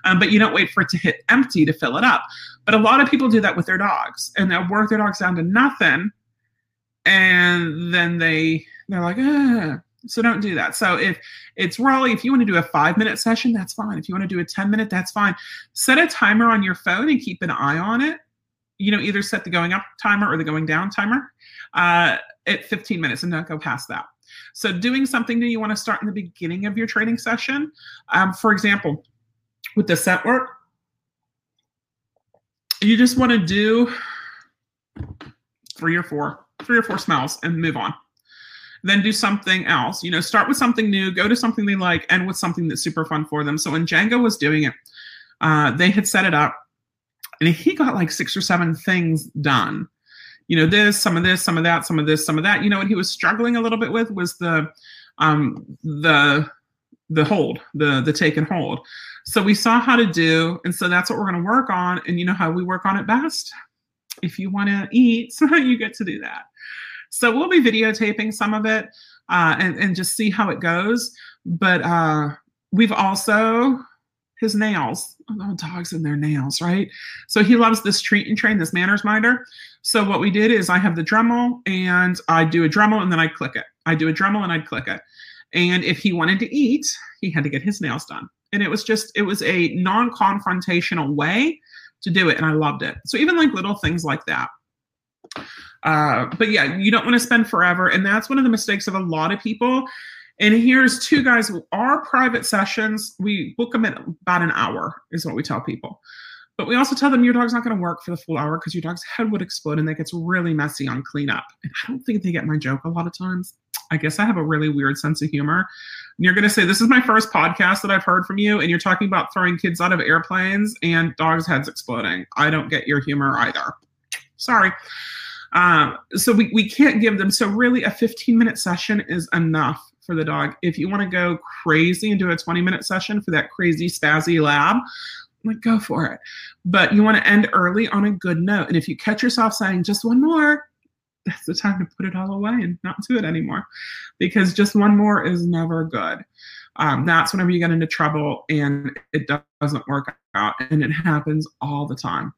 Um, but you don't wait for it to hit empty to fill it up. But a lot of people do that with their dogs and they'll work their dogs down to nothing and then they they're like ah. so don't do that. So if it's Raleigh, if you want to do a five minute session that's fine. If you want to do a 10 minute that's fine. Set a timer on your phone and keep an eye on it. You know either set the going up timer or the going down timer uh, at 15 minutes and don't go past that so doing something that you want to start in the beginning of your training session um, for example with the scent work you just want to do three or four three or four smells and move on. Then do something else. You know, start with something new, go to something they like, and with something that's super fun for them. So when Django was doing it, uh, they had set it up, and he got like six or seven things done. You know, this, some of this, some of that, some of this, some of that. You know, what he was struggling a little bit with was the um, the the hold, the the take and hold. So we saw how to do, and so that's what we're going to work on. And you know how we work on it best? If you want to eat, you get to do that. So we'll be videotaping some of it uh, and, and just see how it goes. But uh, we've also his nails. Oh, dogs and their nails, right? So he loves this treat and train, this manners minder. So what we did is I have the Dremel and I do a Dremel and then I click it. I do a Dremel and I'd click it. And if he wanted to eat, he had to get his nails done. And it was just, it was a non-confrontational way to do it. And I loved it. So even like little things like that. Uh, but yeah, you don't want to spend forever. And that's one of the mistakes of a lot of people. And here's two guys, our private sessions, we book them at about an hour, is what we tell people. But we also tell them your dog's not going to work for the full hour because your dog's head would explode and that gets really messy on cleanup. And I don't think they get my joke a lot of times. I guess I have a really weird sense of humor. And you're going to say, This is my first podcast that I've heard from you, and you're talking about throwing kids out of airplanes and dogs' heads exploding. I don't get your humor either. Sorry. Um, so we, we can't give them. So really, a 15 minute session is enough for the dog. If you want to go crazy and do a 20 minute session for that crazy spazzy lab, like go for it. But you want to end early on a good note. And if you catch yourself saying just one more, that's the time to put it all away and not do it anymore because just one more is never good. Um, that's whenever you get into trouble and it doesn't work out. And it happens all the time.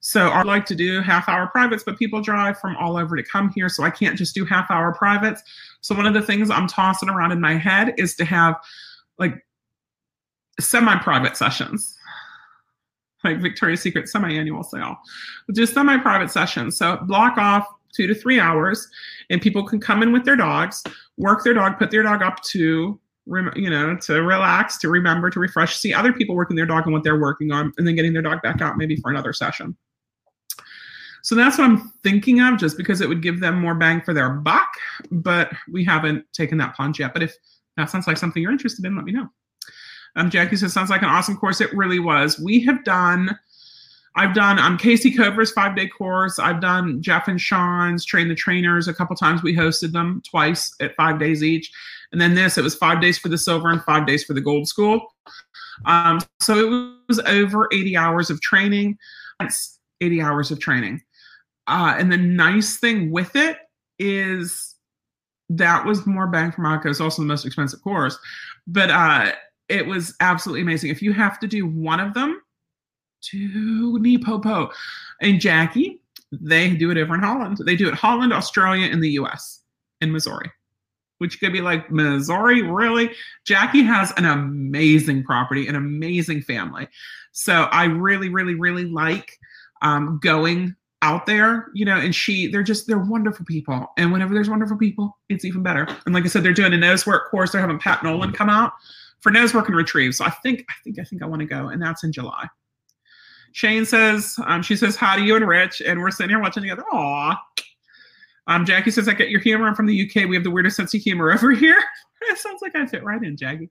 So I like to do half hour privates, but people drive from all over to come here. So I can't just do half hour privates. So one of the things I'm tossing around in my head is to have like semi private sessions like Victoria's Secret semi-annual sale. Just semi-private sessions. So block off two to three hours, and people can come in with their dogs, work their dog, put their dog up to you know to relax, to remember, to refresh, see other people working their dog and what they're working on, and then getting their dog back out maybe for another session. So that's what I'm thinking of, just because it would give them more bang for their buck. But we haven't taken that plunge yet. But if that sounds like something you're interested in, let me know. Um, Jackie says, sounds like an awesome course. It really was. We have done I've done um, Kayce Cover's five day course. I've done Jeff and Sean's Train the Trainers a couple times. We hosted them twice at five days each. And then this, it was five days for the silver and five days for the gold school. Um, so it was over 80 hours of training. That's 80 hours of training. Uh, and the nice thing with it is that was more bang for my buck. It's also the most expensive course, but uh, it was absolutely amazing. If you have to do one of them, to NePoPo. And Jackie, they do it over in Holland. They do it Holland, Australia, and the US, in Missouri. Which could be like, Missouri, really? Jackie has an amazing property, an amazing family. So I really, really, really like um, going out there, you know, and she, they're just, they're wonderful people. And whenever there's wonderful people, it's even better. And like I said, they're doing a nose work course. They're having Pat Nolan come out for nose work and retrieve. So I think, I think, I think I want to go. And that's in July. Shane says, um, she says hi to you and Rich, and we're sitting here watching together. Aw. Um, Jackie says, I get your humor. I'm from the UK. We have the weirdest sense of humor over here. it sounds like I fit right in, Jackie.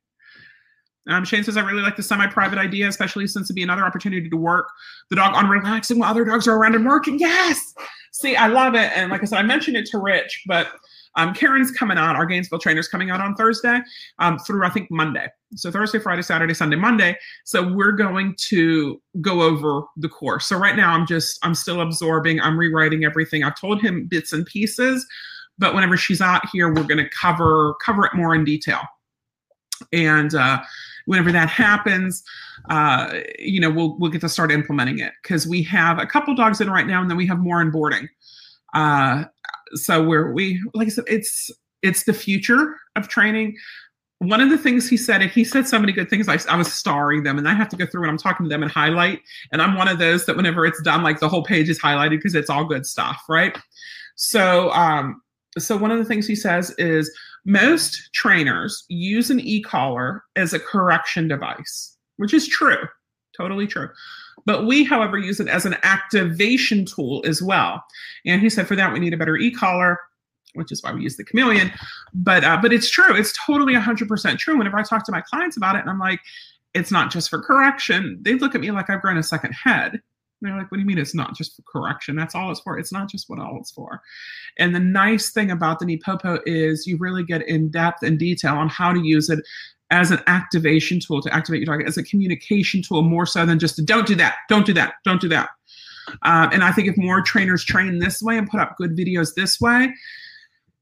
Um, Shane says, I really like the semi private idea, especially since it'd be another opportunity to work the dog on relaxing while other dogs are around and working. Yes. See, I love it. And like I said, I mentioned it to Rich, but um, Karen's coming out. Our Gainesville trainer's coming out on Thursday um, through, I think, Monday. So Thursday, Friday, Saturday, Sunday, Monday. So we're going to go over the course. So right now, I'm just, I'm still absorbing. I'm rewriting everything. I've told him bits and pieces, but whenever she's out here, we're going to cover cover it more in detail. And uh, whenever that happens, uh, you know, we'll we'll get to start implementing it because we have a couple dogs in right now, and then we have more in boarding. Uh, so we're we like I said, it's it's the future of training. One of the things he said, he said so many good things. I, I was starring them, and I have to go through and I'm talking to them and highlight. And I'm one of those that whenever it's done, like the whole page is highlighted because it's all good stuff, right? So, um, so one of the things he says is most trainers use an e-collar as a correction device, which is true, totally true. But we, however, use it as an activation tool as well. And he said for that we need a better e-collar, which is why we use the chameleon. But uh, but it's true. It's totally 100% true. Whenever I talk to my clients about it, and I'm like, it's not just for correction. They look at me like I've grown a second head. They're like, what do you mean it's not just for correction? That's all it's for. It's not just what all it's for. And the nice thing about the NePoPo is you really get in depth and detail on how to use it as an activation tool to activate your target, as a communication tool more so than just don't do that, don't do that, don't do that. Um, and I think if more trainers train this way and put up good videos this way,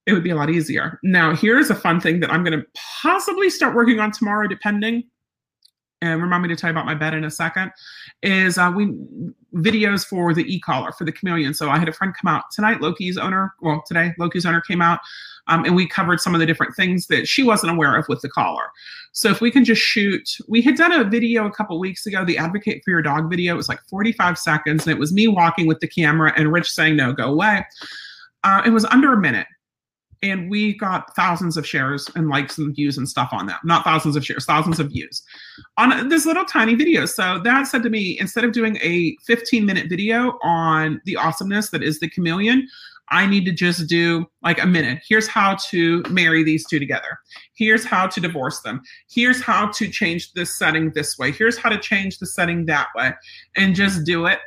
it would be a lot easier. Now, here's a fun thing that I'm going to possibly start working on tomorrow, depending and remind me to tell you about my bed in a second, is uh, we videos for the e-collar for the chameleon. So I had a friend come out tonight, Loki's owner, well, today, Loki's owner came out um, and we covered some of the different things that she wasn't aware of with the collar. So if we can just shoot, we had done a video a couple weeks ago, the Advocate for Your Dog video. It was like 45 seconds and it was me walking with the camera and Rich saying, no, go away. Uh, it was under a minute and we got thousands of shares and likes and views and stuff on that. Not thousands of shares, thousands of views on this little tiny video. So that said to me, instead of doing a 15 minute video on the awesomeness that is the chameleon, I need to just do like a minute. Here's how to marry these two together. Here's how to divorce them. Here's how to change this setting this way. Here's how to change the setting that way. And just do it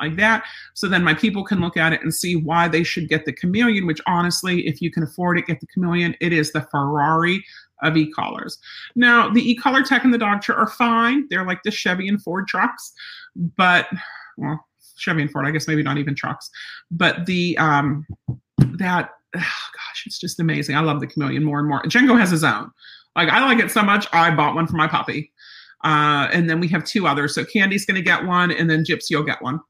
like that. So then my people can look at it and see why they should get the chameleon, which honestly, if you can afford it, get the chameleon. It is the Ferrari of e-collars. Now, the e-collar tech and the Dogtra are fine. They're like the Chevy and Ford trucks, but well, Chevy and Ford, I guess maybe not even trucks, but the um that oh gosh, it's just amazing. I love the chameleon more and more. Django has his own. Like I like it so much, I bought one for my puppy. Uh, and then we have two others. So Candy's going to get one, and then Gypsy will get one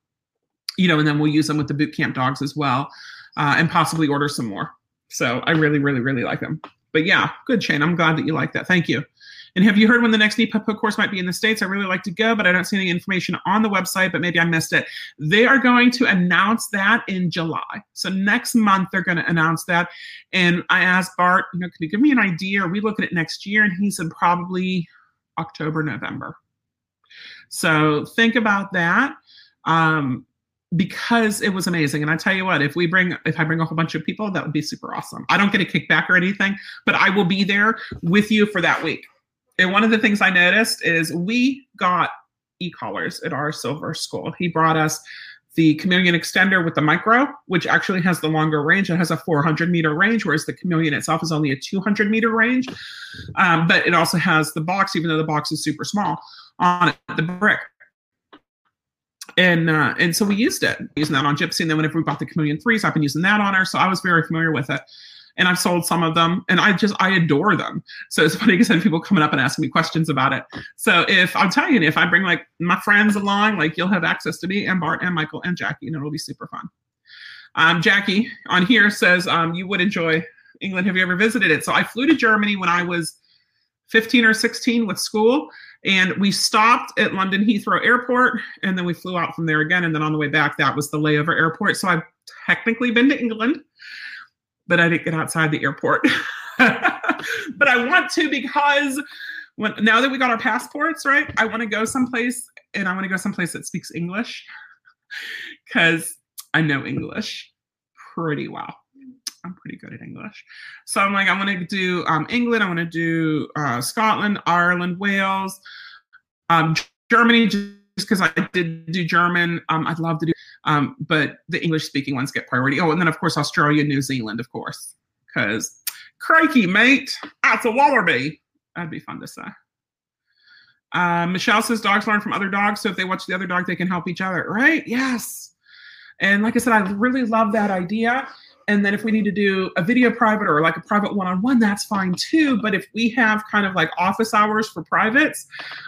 you know, and then we'll use them with the boot camp dogs as well, uh, and possibly order some more. So I really, really, really like them. But yeah, good, Shane. I'm glad that you like that. Thank you. And have you heard when the next NePoPo course might be in the States? I really like to go, but I don't see any information on the website, but maybe I missed it. They are going to announce that in July. So next month, they're going to announce that. And I asked Bart, you know, can you give me an idea? Are we looking at next year? And he said probably October, November. So think about that. Um, because it was amazing. And I tell you what, if we bring, if I bring a whole bunch of people, that would be super awesome. I don't get a kickback or anything, but I will be there with you for that week. And one of the things I noticed is we got e-collars at our silver school. He brought us the chameleon extender with the micro, which actually has the longer range. It has a 400 meter range, whereas the chameleon itself is only a 200 meter range. Um, but it also has the box, even though the box is super small, on it, the brick and uh, and so we used it. Using that on gypsy and then whenever we bought the chameleon threes i've been using that on her so i was very familiar with it. And i've sold some of them and i just i adore them. So it's funny because I have people coming up and asking me questions about it. So if i'm telling you if i bring like my friends along like you'll have access to me and bart and michael and jackie and it'll be super fun. Um, jackie on here says um, you would enjoy england. Have you ever visited it? So i flew to germany when i was 15 or 16 with school and we stopped at London Heathrow Airport and then we flew out from there again. And then on the way back, that was the layover airport. So I've technically been to England, but I didn't get outside the airport. but I want to because when now that we got our passports, right? I want to go someplace and I want to go someplace that speaks English because I know English pretty well. I'm pretty good at English. So I'm like, I'm going to do um, England. I want to do uh, Scotland, Ireland, Wales, um, Germany, just because I did do German. Um, I'd love to do, um, but the English speaking ones get priority. Oh, and then of course Australia, New Zealand, of course, because crikey, mate, that's a wallaby. That'd be fun to say. Uh, Michelle says dogs learn from other dogs, so if they watch the other dog, they can help each other. Right? Yes. And like I said, I really love that idea. And then if we need to do a video private or like a private one-on-one, that's fine too. But if we have kind of like office hours for privates,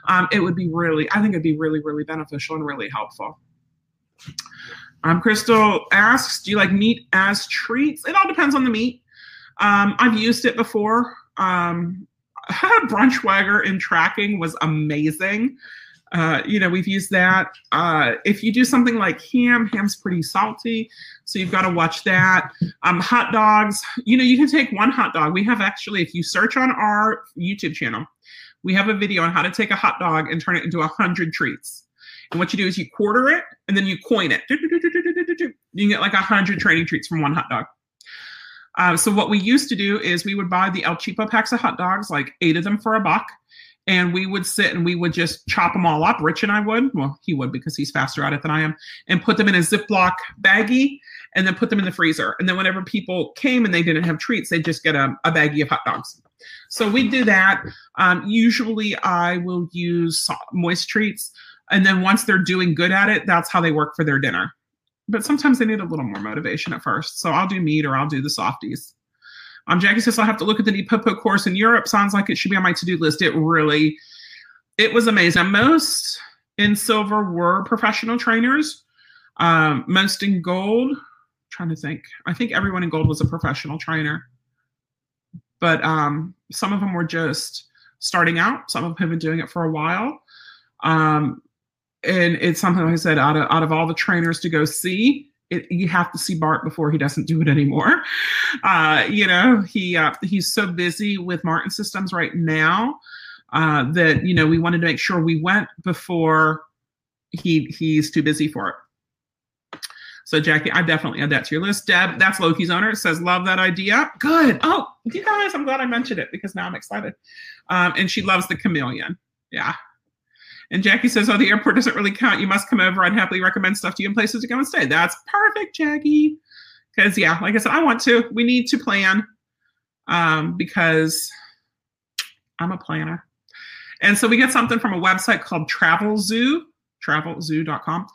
um, it would be really, I think it'd be really, really beneficial and really helpful. Um, Crystal asks, do you like meat as treats? It all depends on the meat. Um, I've used it before. Um, Braunschweiger in tracking was amazing. Uh, you know, we've used that. Uh, if you do something like ham, ham's pretty salty, so you've got to watch that. Um, hot dogs, you know, you can take one hot dog. We have actually, if you search on our YouTube channel, we have a video on how to take a hot dog and turn it into a hundred treats. And what you do is you quarter it and then you coin it. You can get like a hundred training treats from one hot dog. Uh, so what we used to do is we would buy the El Cheapo packs of hot dogs, like eight of them for a buck and we would sit and we would just chop them all up. Rich and I would, well, he would because he's faster at it than I am, and put them in a Ziploc baggie and then put them in the freezer. And then whenever people came and they didn't have treats, they'd just get a, a baggie of hot dogs. So we do that. Um, usually I will use moist treats. And then once they're doing good at it, that's how they work for their dinner. But sometimes they need a little more motivation at first. So I'll do meat or I'll do the softies. Um, Jackie says I'll have to look at the NePoPo course in Europe. Sounds like it should be on my to-do list. It really, it was amazing. Most in silver were professional trainers. Um, most in gold, I'm trying to think. I think everyone in gold was a professional trainer, but um, some of them were just starting out. Some of them have been doing it for a while. Um, and it's something like I said, out of out of all the trainers to go see, it, you have to see Bart before he doesn't do it anymore. Uh, you know, he uh, he's so busy with Martin Systems right now uh, that you know we wanted to make sure we went before he he's too busy for it. So Jackie, I definitely add that to your list. Deb, that's Loki's owner. Says love that idea. Good. Oh, you guys, I'm glad I mentioned it because now I'm excited. Um, and she loves the chameleon. Yeah, and Jackie says, Oh, the airport doesn't really count. You must come over. I'd happily recommend stuff to you and places to go and stay. That's perfect, Jackie. Because, yeah, like I said, I want to. We need to plan um, because I'm a planner. And so we get something from a website called Travelzoo travelzoo.com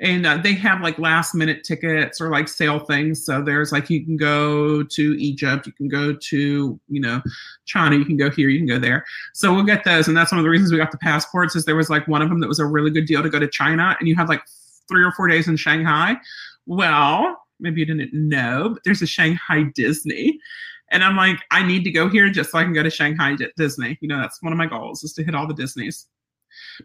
and uh, they have like last minute tickets or like sale things. So there's like you can go to egypt you can go to you know china you can go here you can go there. So we'll get those. And that's one of the reasons we got the passports is there was like one of them that was a really good deal to go to china. And you had like three or four days in shanghai. Well maybe you didn't know but there's a shanghai disney. And i'm like i need to go here just so i can go to shanghai disney. You know that's one of my goals is to hit all the disneys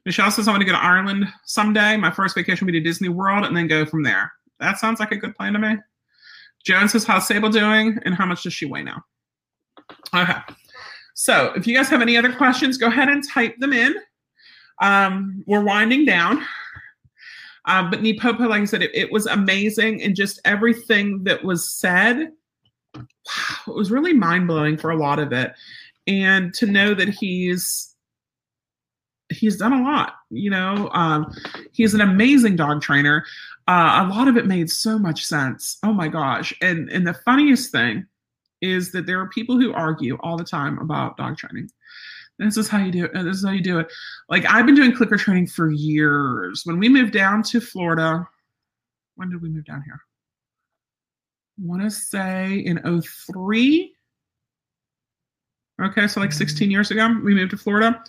Michelle says I want to go to Ireland someday. My first vacation will be to Disney World and then go from there. That sounds like a good plan to me. Joan says, How's Sable doing? And how much does she weigh now? Okay. So if you guys have any other questions, go ahead and type them in. Um, we're winding down. Uh, but NePoPo, like I said, it, it, was amazing. And just everything that was said, wow, it was really mind blowing for a lot of it. And to know that he's he's done a lot. You know, um, he's an amazing dog trainer. Uh, a lot of it made so much sense. Oh my gosh! And and the funniest thing is that there are people who argue all the time about dog training. This is how you do it. This is how you do it. Like I've been doing clicker training for years. When we moved down to Florida, when did we move down here? I want to say in 03. Okay, so like 16 years ago, we moved to Florida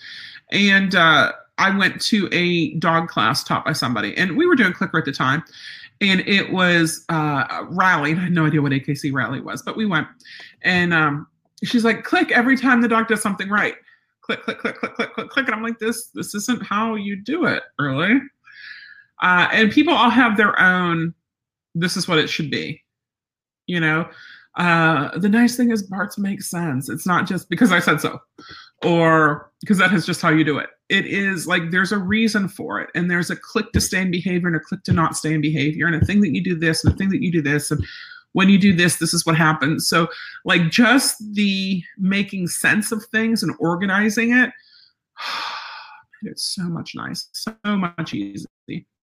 and uh, I went to a dog class taught by somebody, and we were doing clicker at the time, and it was uh, rally. I had no idea what AKC rally was, but we went, and um, she's like, "Click every time the dog does something right." Click, click, click, click, click, click, click, and I'm like, "This, this isn't how you do it, really." Uh, and people all have their own. This is what it should be, you know. Uh, the nice thing is Bart's makes sense. It's not just because I said so or because that is just how you do it. It is like there's a reason for it, and there's a click to stay in behavior and a click to not stay in behavior, and a thing that you do this and a thing that you do this, and when you do this, this is what happens. So, like, just the making sense of things and organizing it, it's so much nice, so much easy.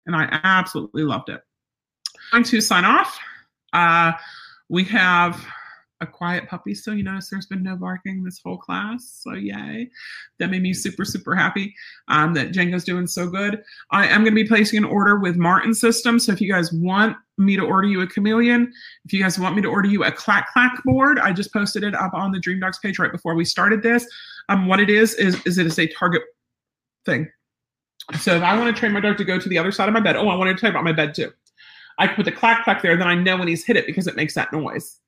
And I absolutely loved it. I'm going to sign off. Uh, we have a quiet puppy. So you notice there's been no barking this whole class. So yay. That made me super, super happy um, that Django's doing so good. I am going to be placing an order with Martin System. So if you guys want me to order you a chameleon, if you guys want me to order you a clack clack board, I just posted it up on the Dream Dogs page right before we started this. Um, what it is, is, is it is a target thing. So if I want to train my dog to go to the other side of my bed, oh, I wanted to you about my bed too. I can put the clack clack there, then I know when he's hit it because it makes that noise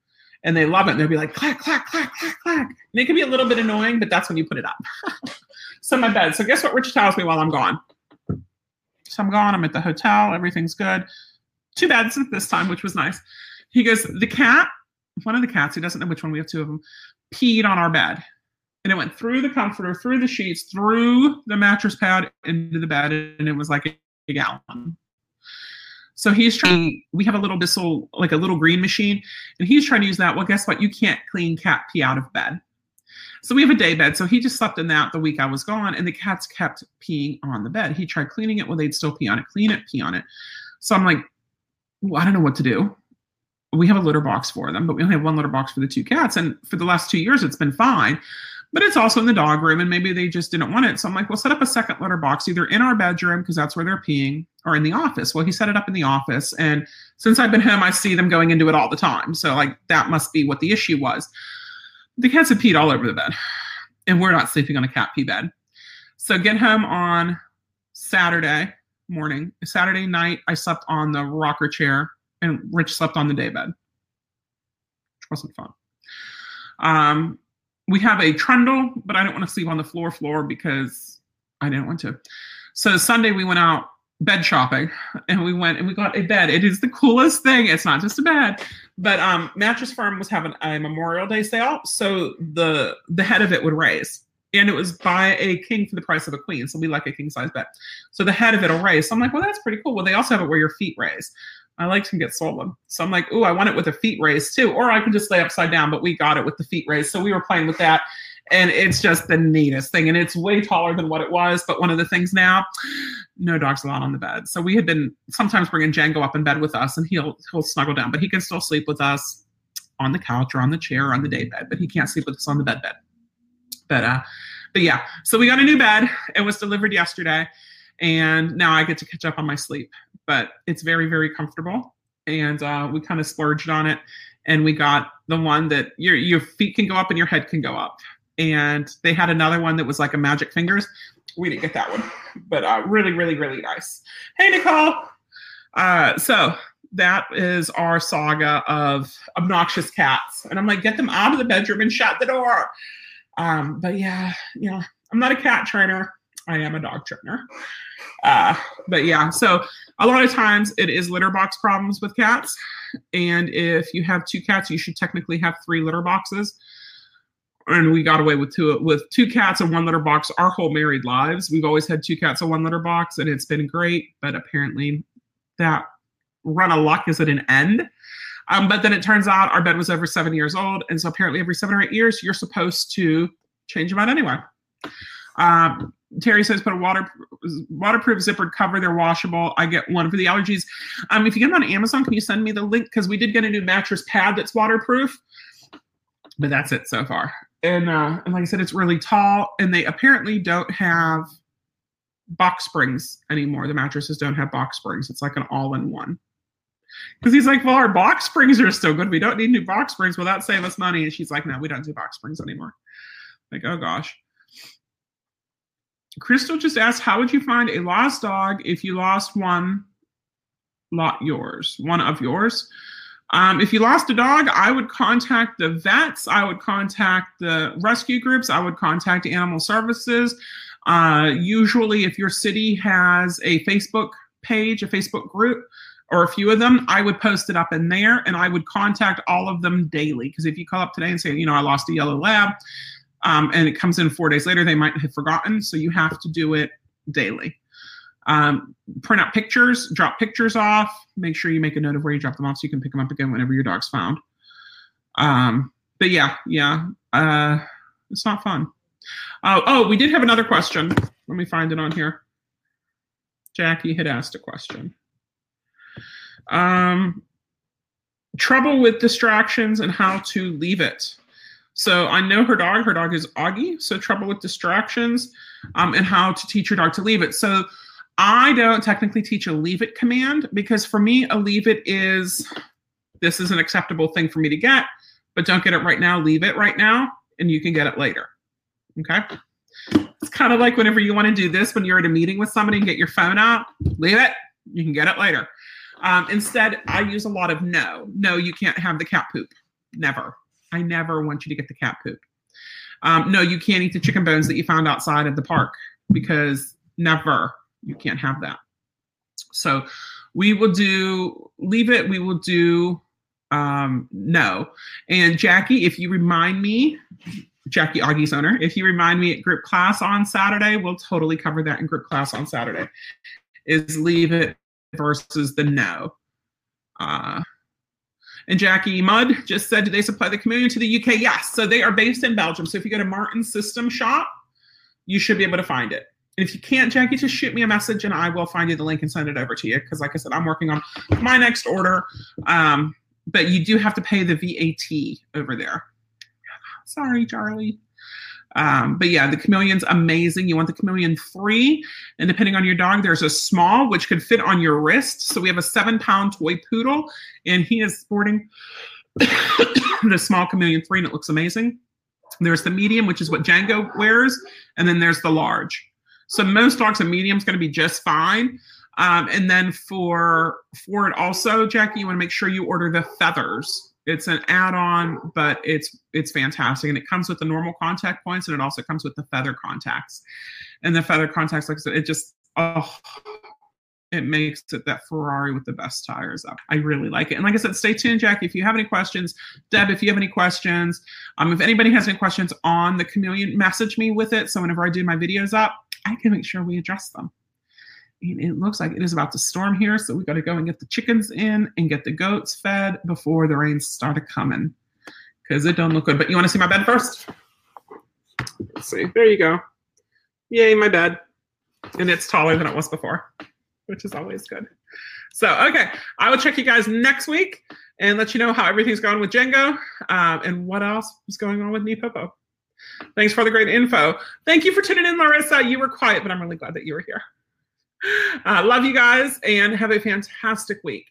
and they love it. And they'll be like, clack, clack, clack, clack, clack. And it can be a little bit annoying, but that's when you put it up. so my bed. So guess what Rich tells me while I'm gone? So I'm gone. I'm at the hotel. Everything's good. Two beds this time, which was nice. He goes, the cat, one of the cats, he doesn't know which one, we have two of them, peed on our bed. And it went through the comforter, through the sheets, through the mattress pad into the bed, and it was like a, a gallon. So he's trying. We have a little Bissell, like a little green machine, and he's trying to use that. Well, guess what? You can't clean cat pee out of bed. So we have a day bed. So he just slept in that the week I was gone, and the cats kept peeing on the bed. He tried cleaning it, well, they'd still pee on it. Clean it, pee on it. So I'm like, well, I don't know what to do. We have a litter box for them, but we only have one litter box for the two cats. And for the last two years, it's been fine but it's also in the dog room and maybe they just didn't want it. So I'm like, well, set up a second litter box either in our bedroom because that's where they're peeing or in the office. Well, he set it up in the office. And since I've been home, I see them going into it all the time. So like that must be what the issue was. The cats have peed all over the bed and we're not sleeping on a cat pee bed. So get home on Saturday morning. Saturday night, I slept on the rocker chair and Rich slept on the day bed, which wasn't fun. Um, we have a trundle, but I don't want to sleep on the floor floor because I didn't want to. So Sunday we went out bed shopping and we went and we got a bed. It is the coolest thing. It's not just a bed, but um, Mattress Firm was having a Memorial Day sale, so the the head of it would raise. And it was by a king for the price of a queen. So we like a king size bed. So the head of it'll raise. So I'm like, well, that's pretty cool. Well, they also have it where your feet raise. I like to get swollen. So I'm like, oh, I want it with a feet raise too. Or I could just lay upside down, but we got it with the feet raised. So we were playing with that. And it's just the neatest thing. And it's way taller than what it was. But one of the things now, no dog's allowed on the bed. So we had been sometimes bringing Django up in bed with us and he'll he'll snuggle down, but he can still sleep with us on the couch or on the chair or on the day bed, but he can't sleep with us on the bed bed. But uh but yeah, so we got a new bed. It was delivered yesterday and now I get to catch up on my sleep. But it's very, very comfortable, and uh, we kind of splurged on it, and we got the one that your your feet can go up and your head can go up. And they had another one that was like a magic fingers. We didn't get that one, but uh, really, really, really nice. Hey, Nicole. Uh, so that is our saga of obnoxious cats, and I'm like, get them out of the bedroom and shut the door. Um, but yeah, you know, I'm not a cat trainer. I am a dog trainer. Uh, but yeah, so a lot of times it is litter box problems with cats. And if you have two cats, you should technically have three litter boxes. And we got away with two with two cats and one litter box our whole married lives. We've always had two cats and one litter box, and it's been great. But apparently, that run of luck is at an end. Um, but then it turns out our bed was over seven years old, and so apparently every seven or eight years you're supposed to change them out anyway. Um, Terry says put a water waterproof zippered cover. They're washable. I get one for the allergies. Um, if you get them on Amazon, can you send me the link? Because we did get a new mattress pad that's waterproof, but that's it so far. And uh, and like I said, it's really tall, and they apparently don't have box springs anymore. The mattresses don't have box springs. It's like an all-in-one. Because he's like, well, our box springs are still good. We don't need new box springs. Will that save us money? And she's like, no, we don't do box springs anymore. Like, oh gosh. Crystal just asked, how would you find a lost dog if you lost one lot yours, one of yours? Um, if you lost a dog, I would contact the vets. I would contact the rescue groups. I would contact animal services. Uh, usually, if your city has a Facebook page, a Facebook group, or a few of them, I would post it up in there and I would contact all of them daily. Because if you call up today and say, you know, I lost a yellow lab, um, and it comes in four days later, they might have forgotten. So you have to do it daily. Um, print out pictures, drop pictures off. Make sure you make a note of where you drop them off so you can pick them up again whenever your dog's found. Um, but yeah, yeah, uh, it's not fun. Oh, oh, we did have another question. Let me find it on here. Jackie had asked a question. Um, trouble with distractions and how to leave it. So I know her dog. Her dog is Augie. So trouble with distractions um, and how to teach your dog to leave it. So I don't technically teach a leave it command because for me, a leave it is this is an acceptable thing for me to get, but don't get it right now. Leave it right now, and you can get it later. Okay. It's kind of like whenever you want to do this when you're at a meeting with somebody and get your phone out, leave it. You can get it later. Um, instead, I use a lot of no. No, you can't have the cat poop. Never. I never want you to get the cat poop. Um, no, you can't eat the chicken bones that you found outside of the park because never. You can't have that. So we will do leave it. We will do um, no. And Jackie, if you remind me, Jackie Augie's owner, if you remind me at group class on Saturday, we'll totally cover that in group class on Saturday. Is leave it versus the no. Uh, and Jackie Mudd just said, do they supply the chameleon to the UK? Yes. So they are based in Belgium. So if you go to Martin System Shop, you should be able to find it. And if you can't, Jackie, just shoot me a message and I will find you the link and send it over to you. Because, like I said, I'm working on my next order. Um, but you do have to pay the VAT over there. Sorry, Charlie. Um, but yeah, the chameleon's amazing. You want the chameleon free. And depending on your dog, there's a small, which could fit on your wrist. So we have a seven pound toy poodle, and he is sporting the small chameleon three, and it looks amazing. There's the medium, which is what Django wears, and then there's the large. So most dogs, a medium is going to be just fine. Um, and then for for it also, Jackie, you want to make sure you order the feathers it's an add-on but it's it's fantastic. And it comes with the normal contact points and it also comes with the feather contacts. And the feather contacts like i said it just oh it makes it that ferrari with the best tires up. I really like it. And like i said stay tuned jackie if you have any questions. Deb if you have any questions. Um, if anybody has any questions on the chameleon message me with it. So whenever i do my videos up i can make sure we address them it looks like it is about to storm here. So we got to go and get the chickens in and get the goats fed before the rains started coming because it don't look good. But you want to see my bed first? Let's see. There you go. Yay, my bed. And it's taller than it was before, which is always good. So, okay, I will check you guys next week and let you know how everything's going with Django um, and what else is going on with NePoPo. Thanks for the great info. Thank you for tuning in, Larissa. You were quiet, but I'm really glad that you were here. Uh, love you guys and have a fantastic week.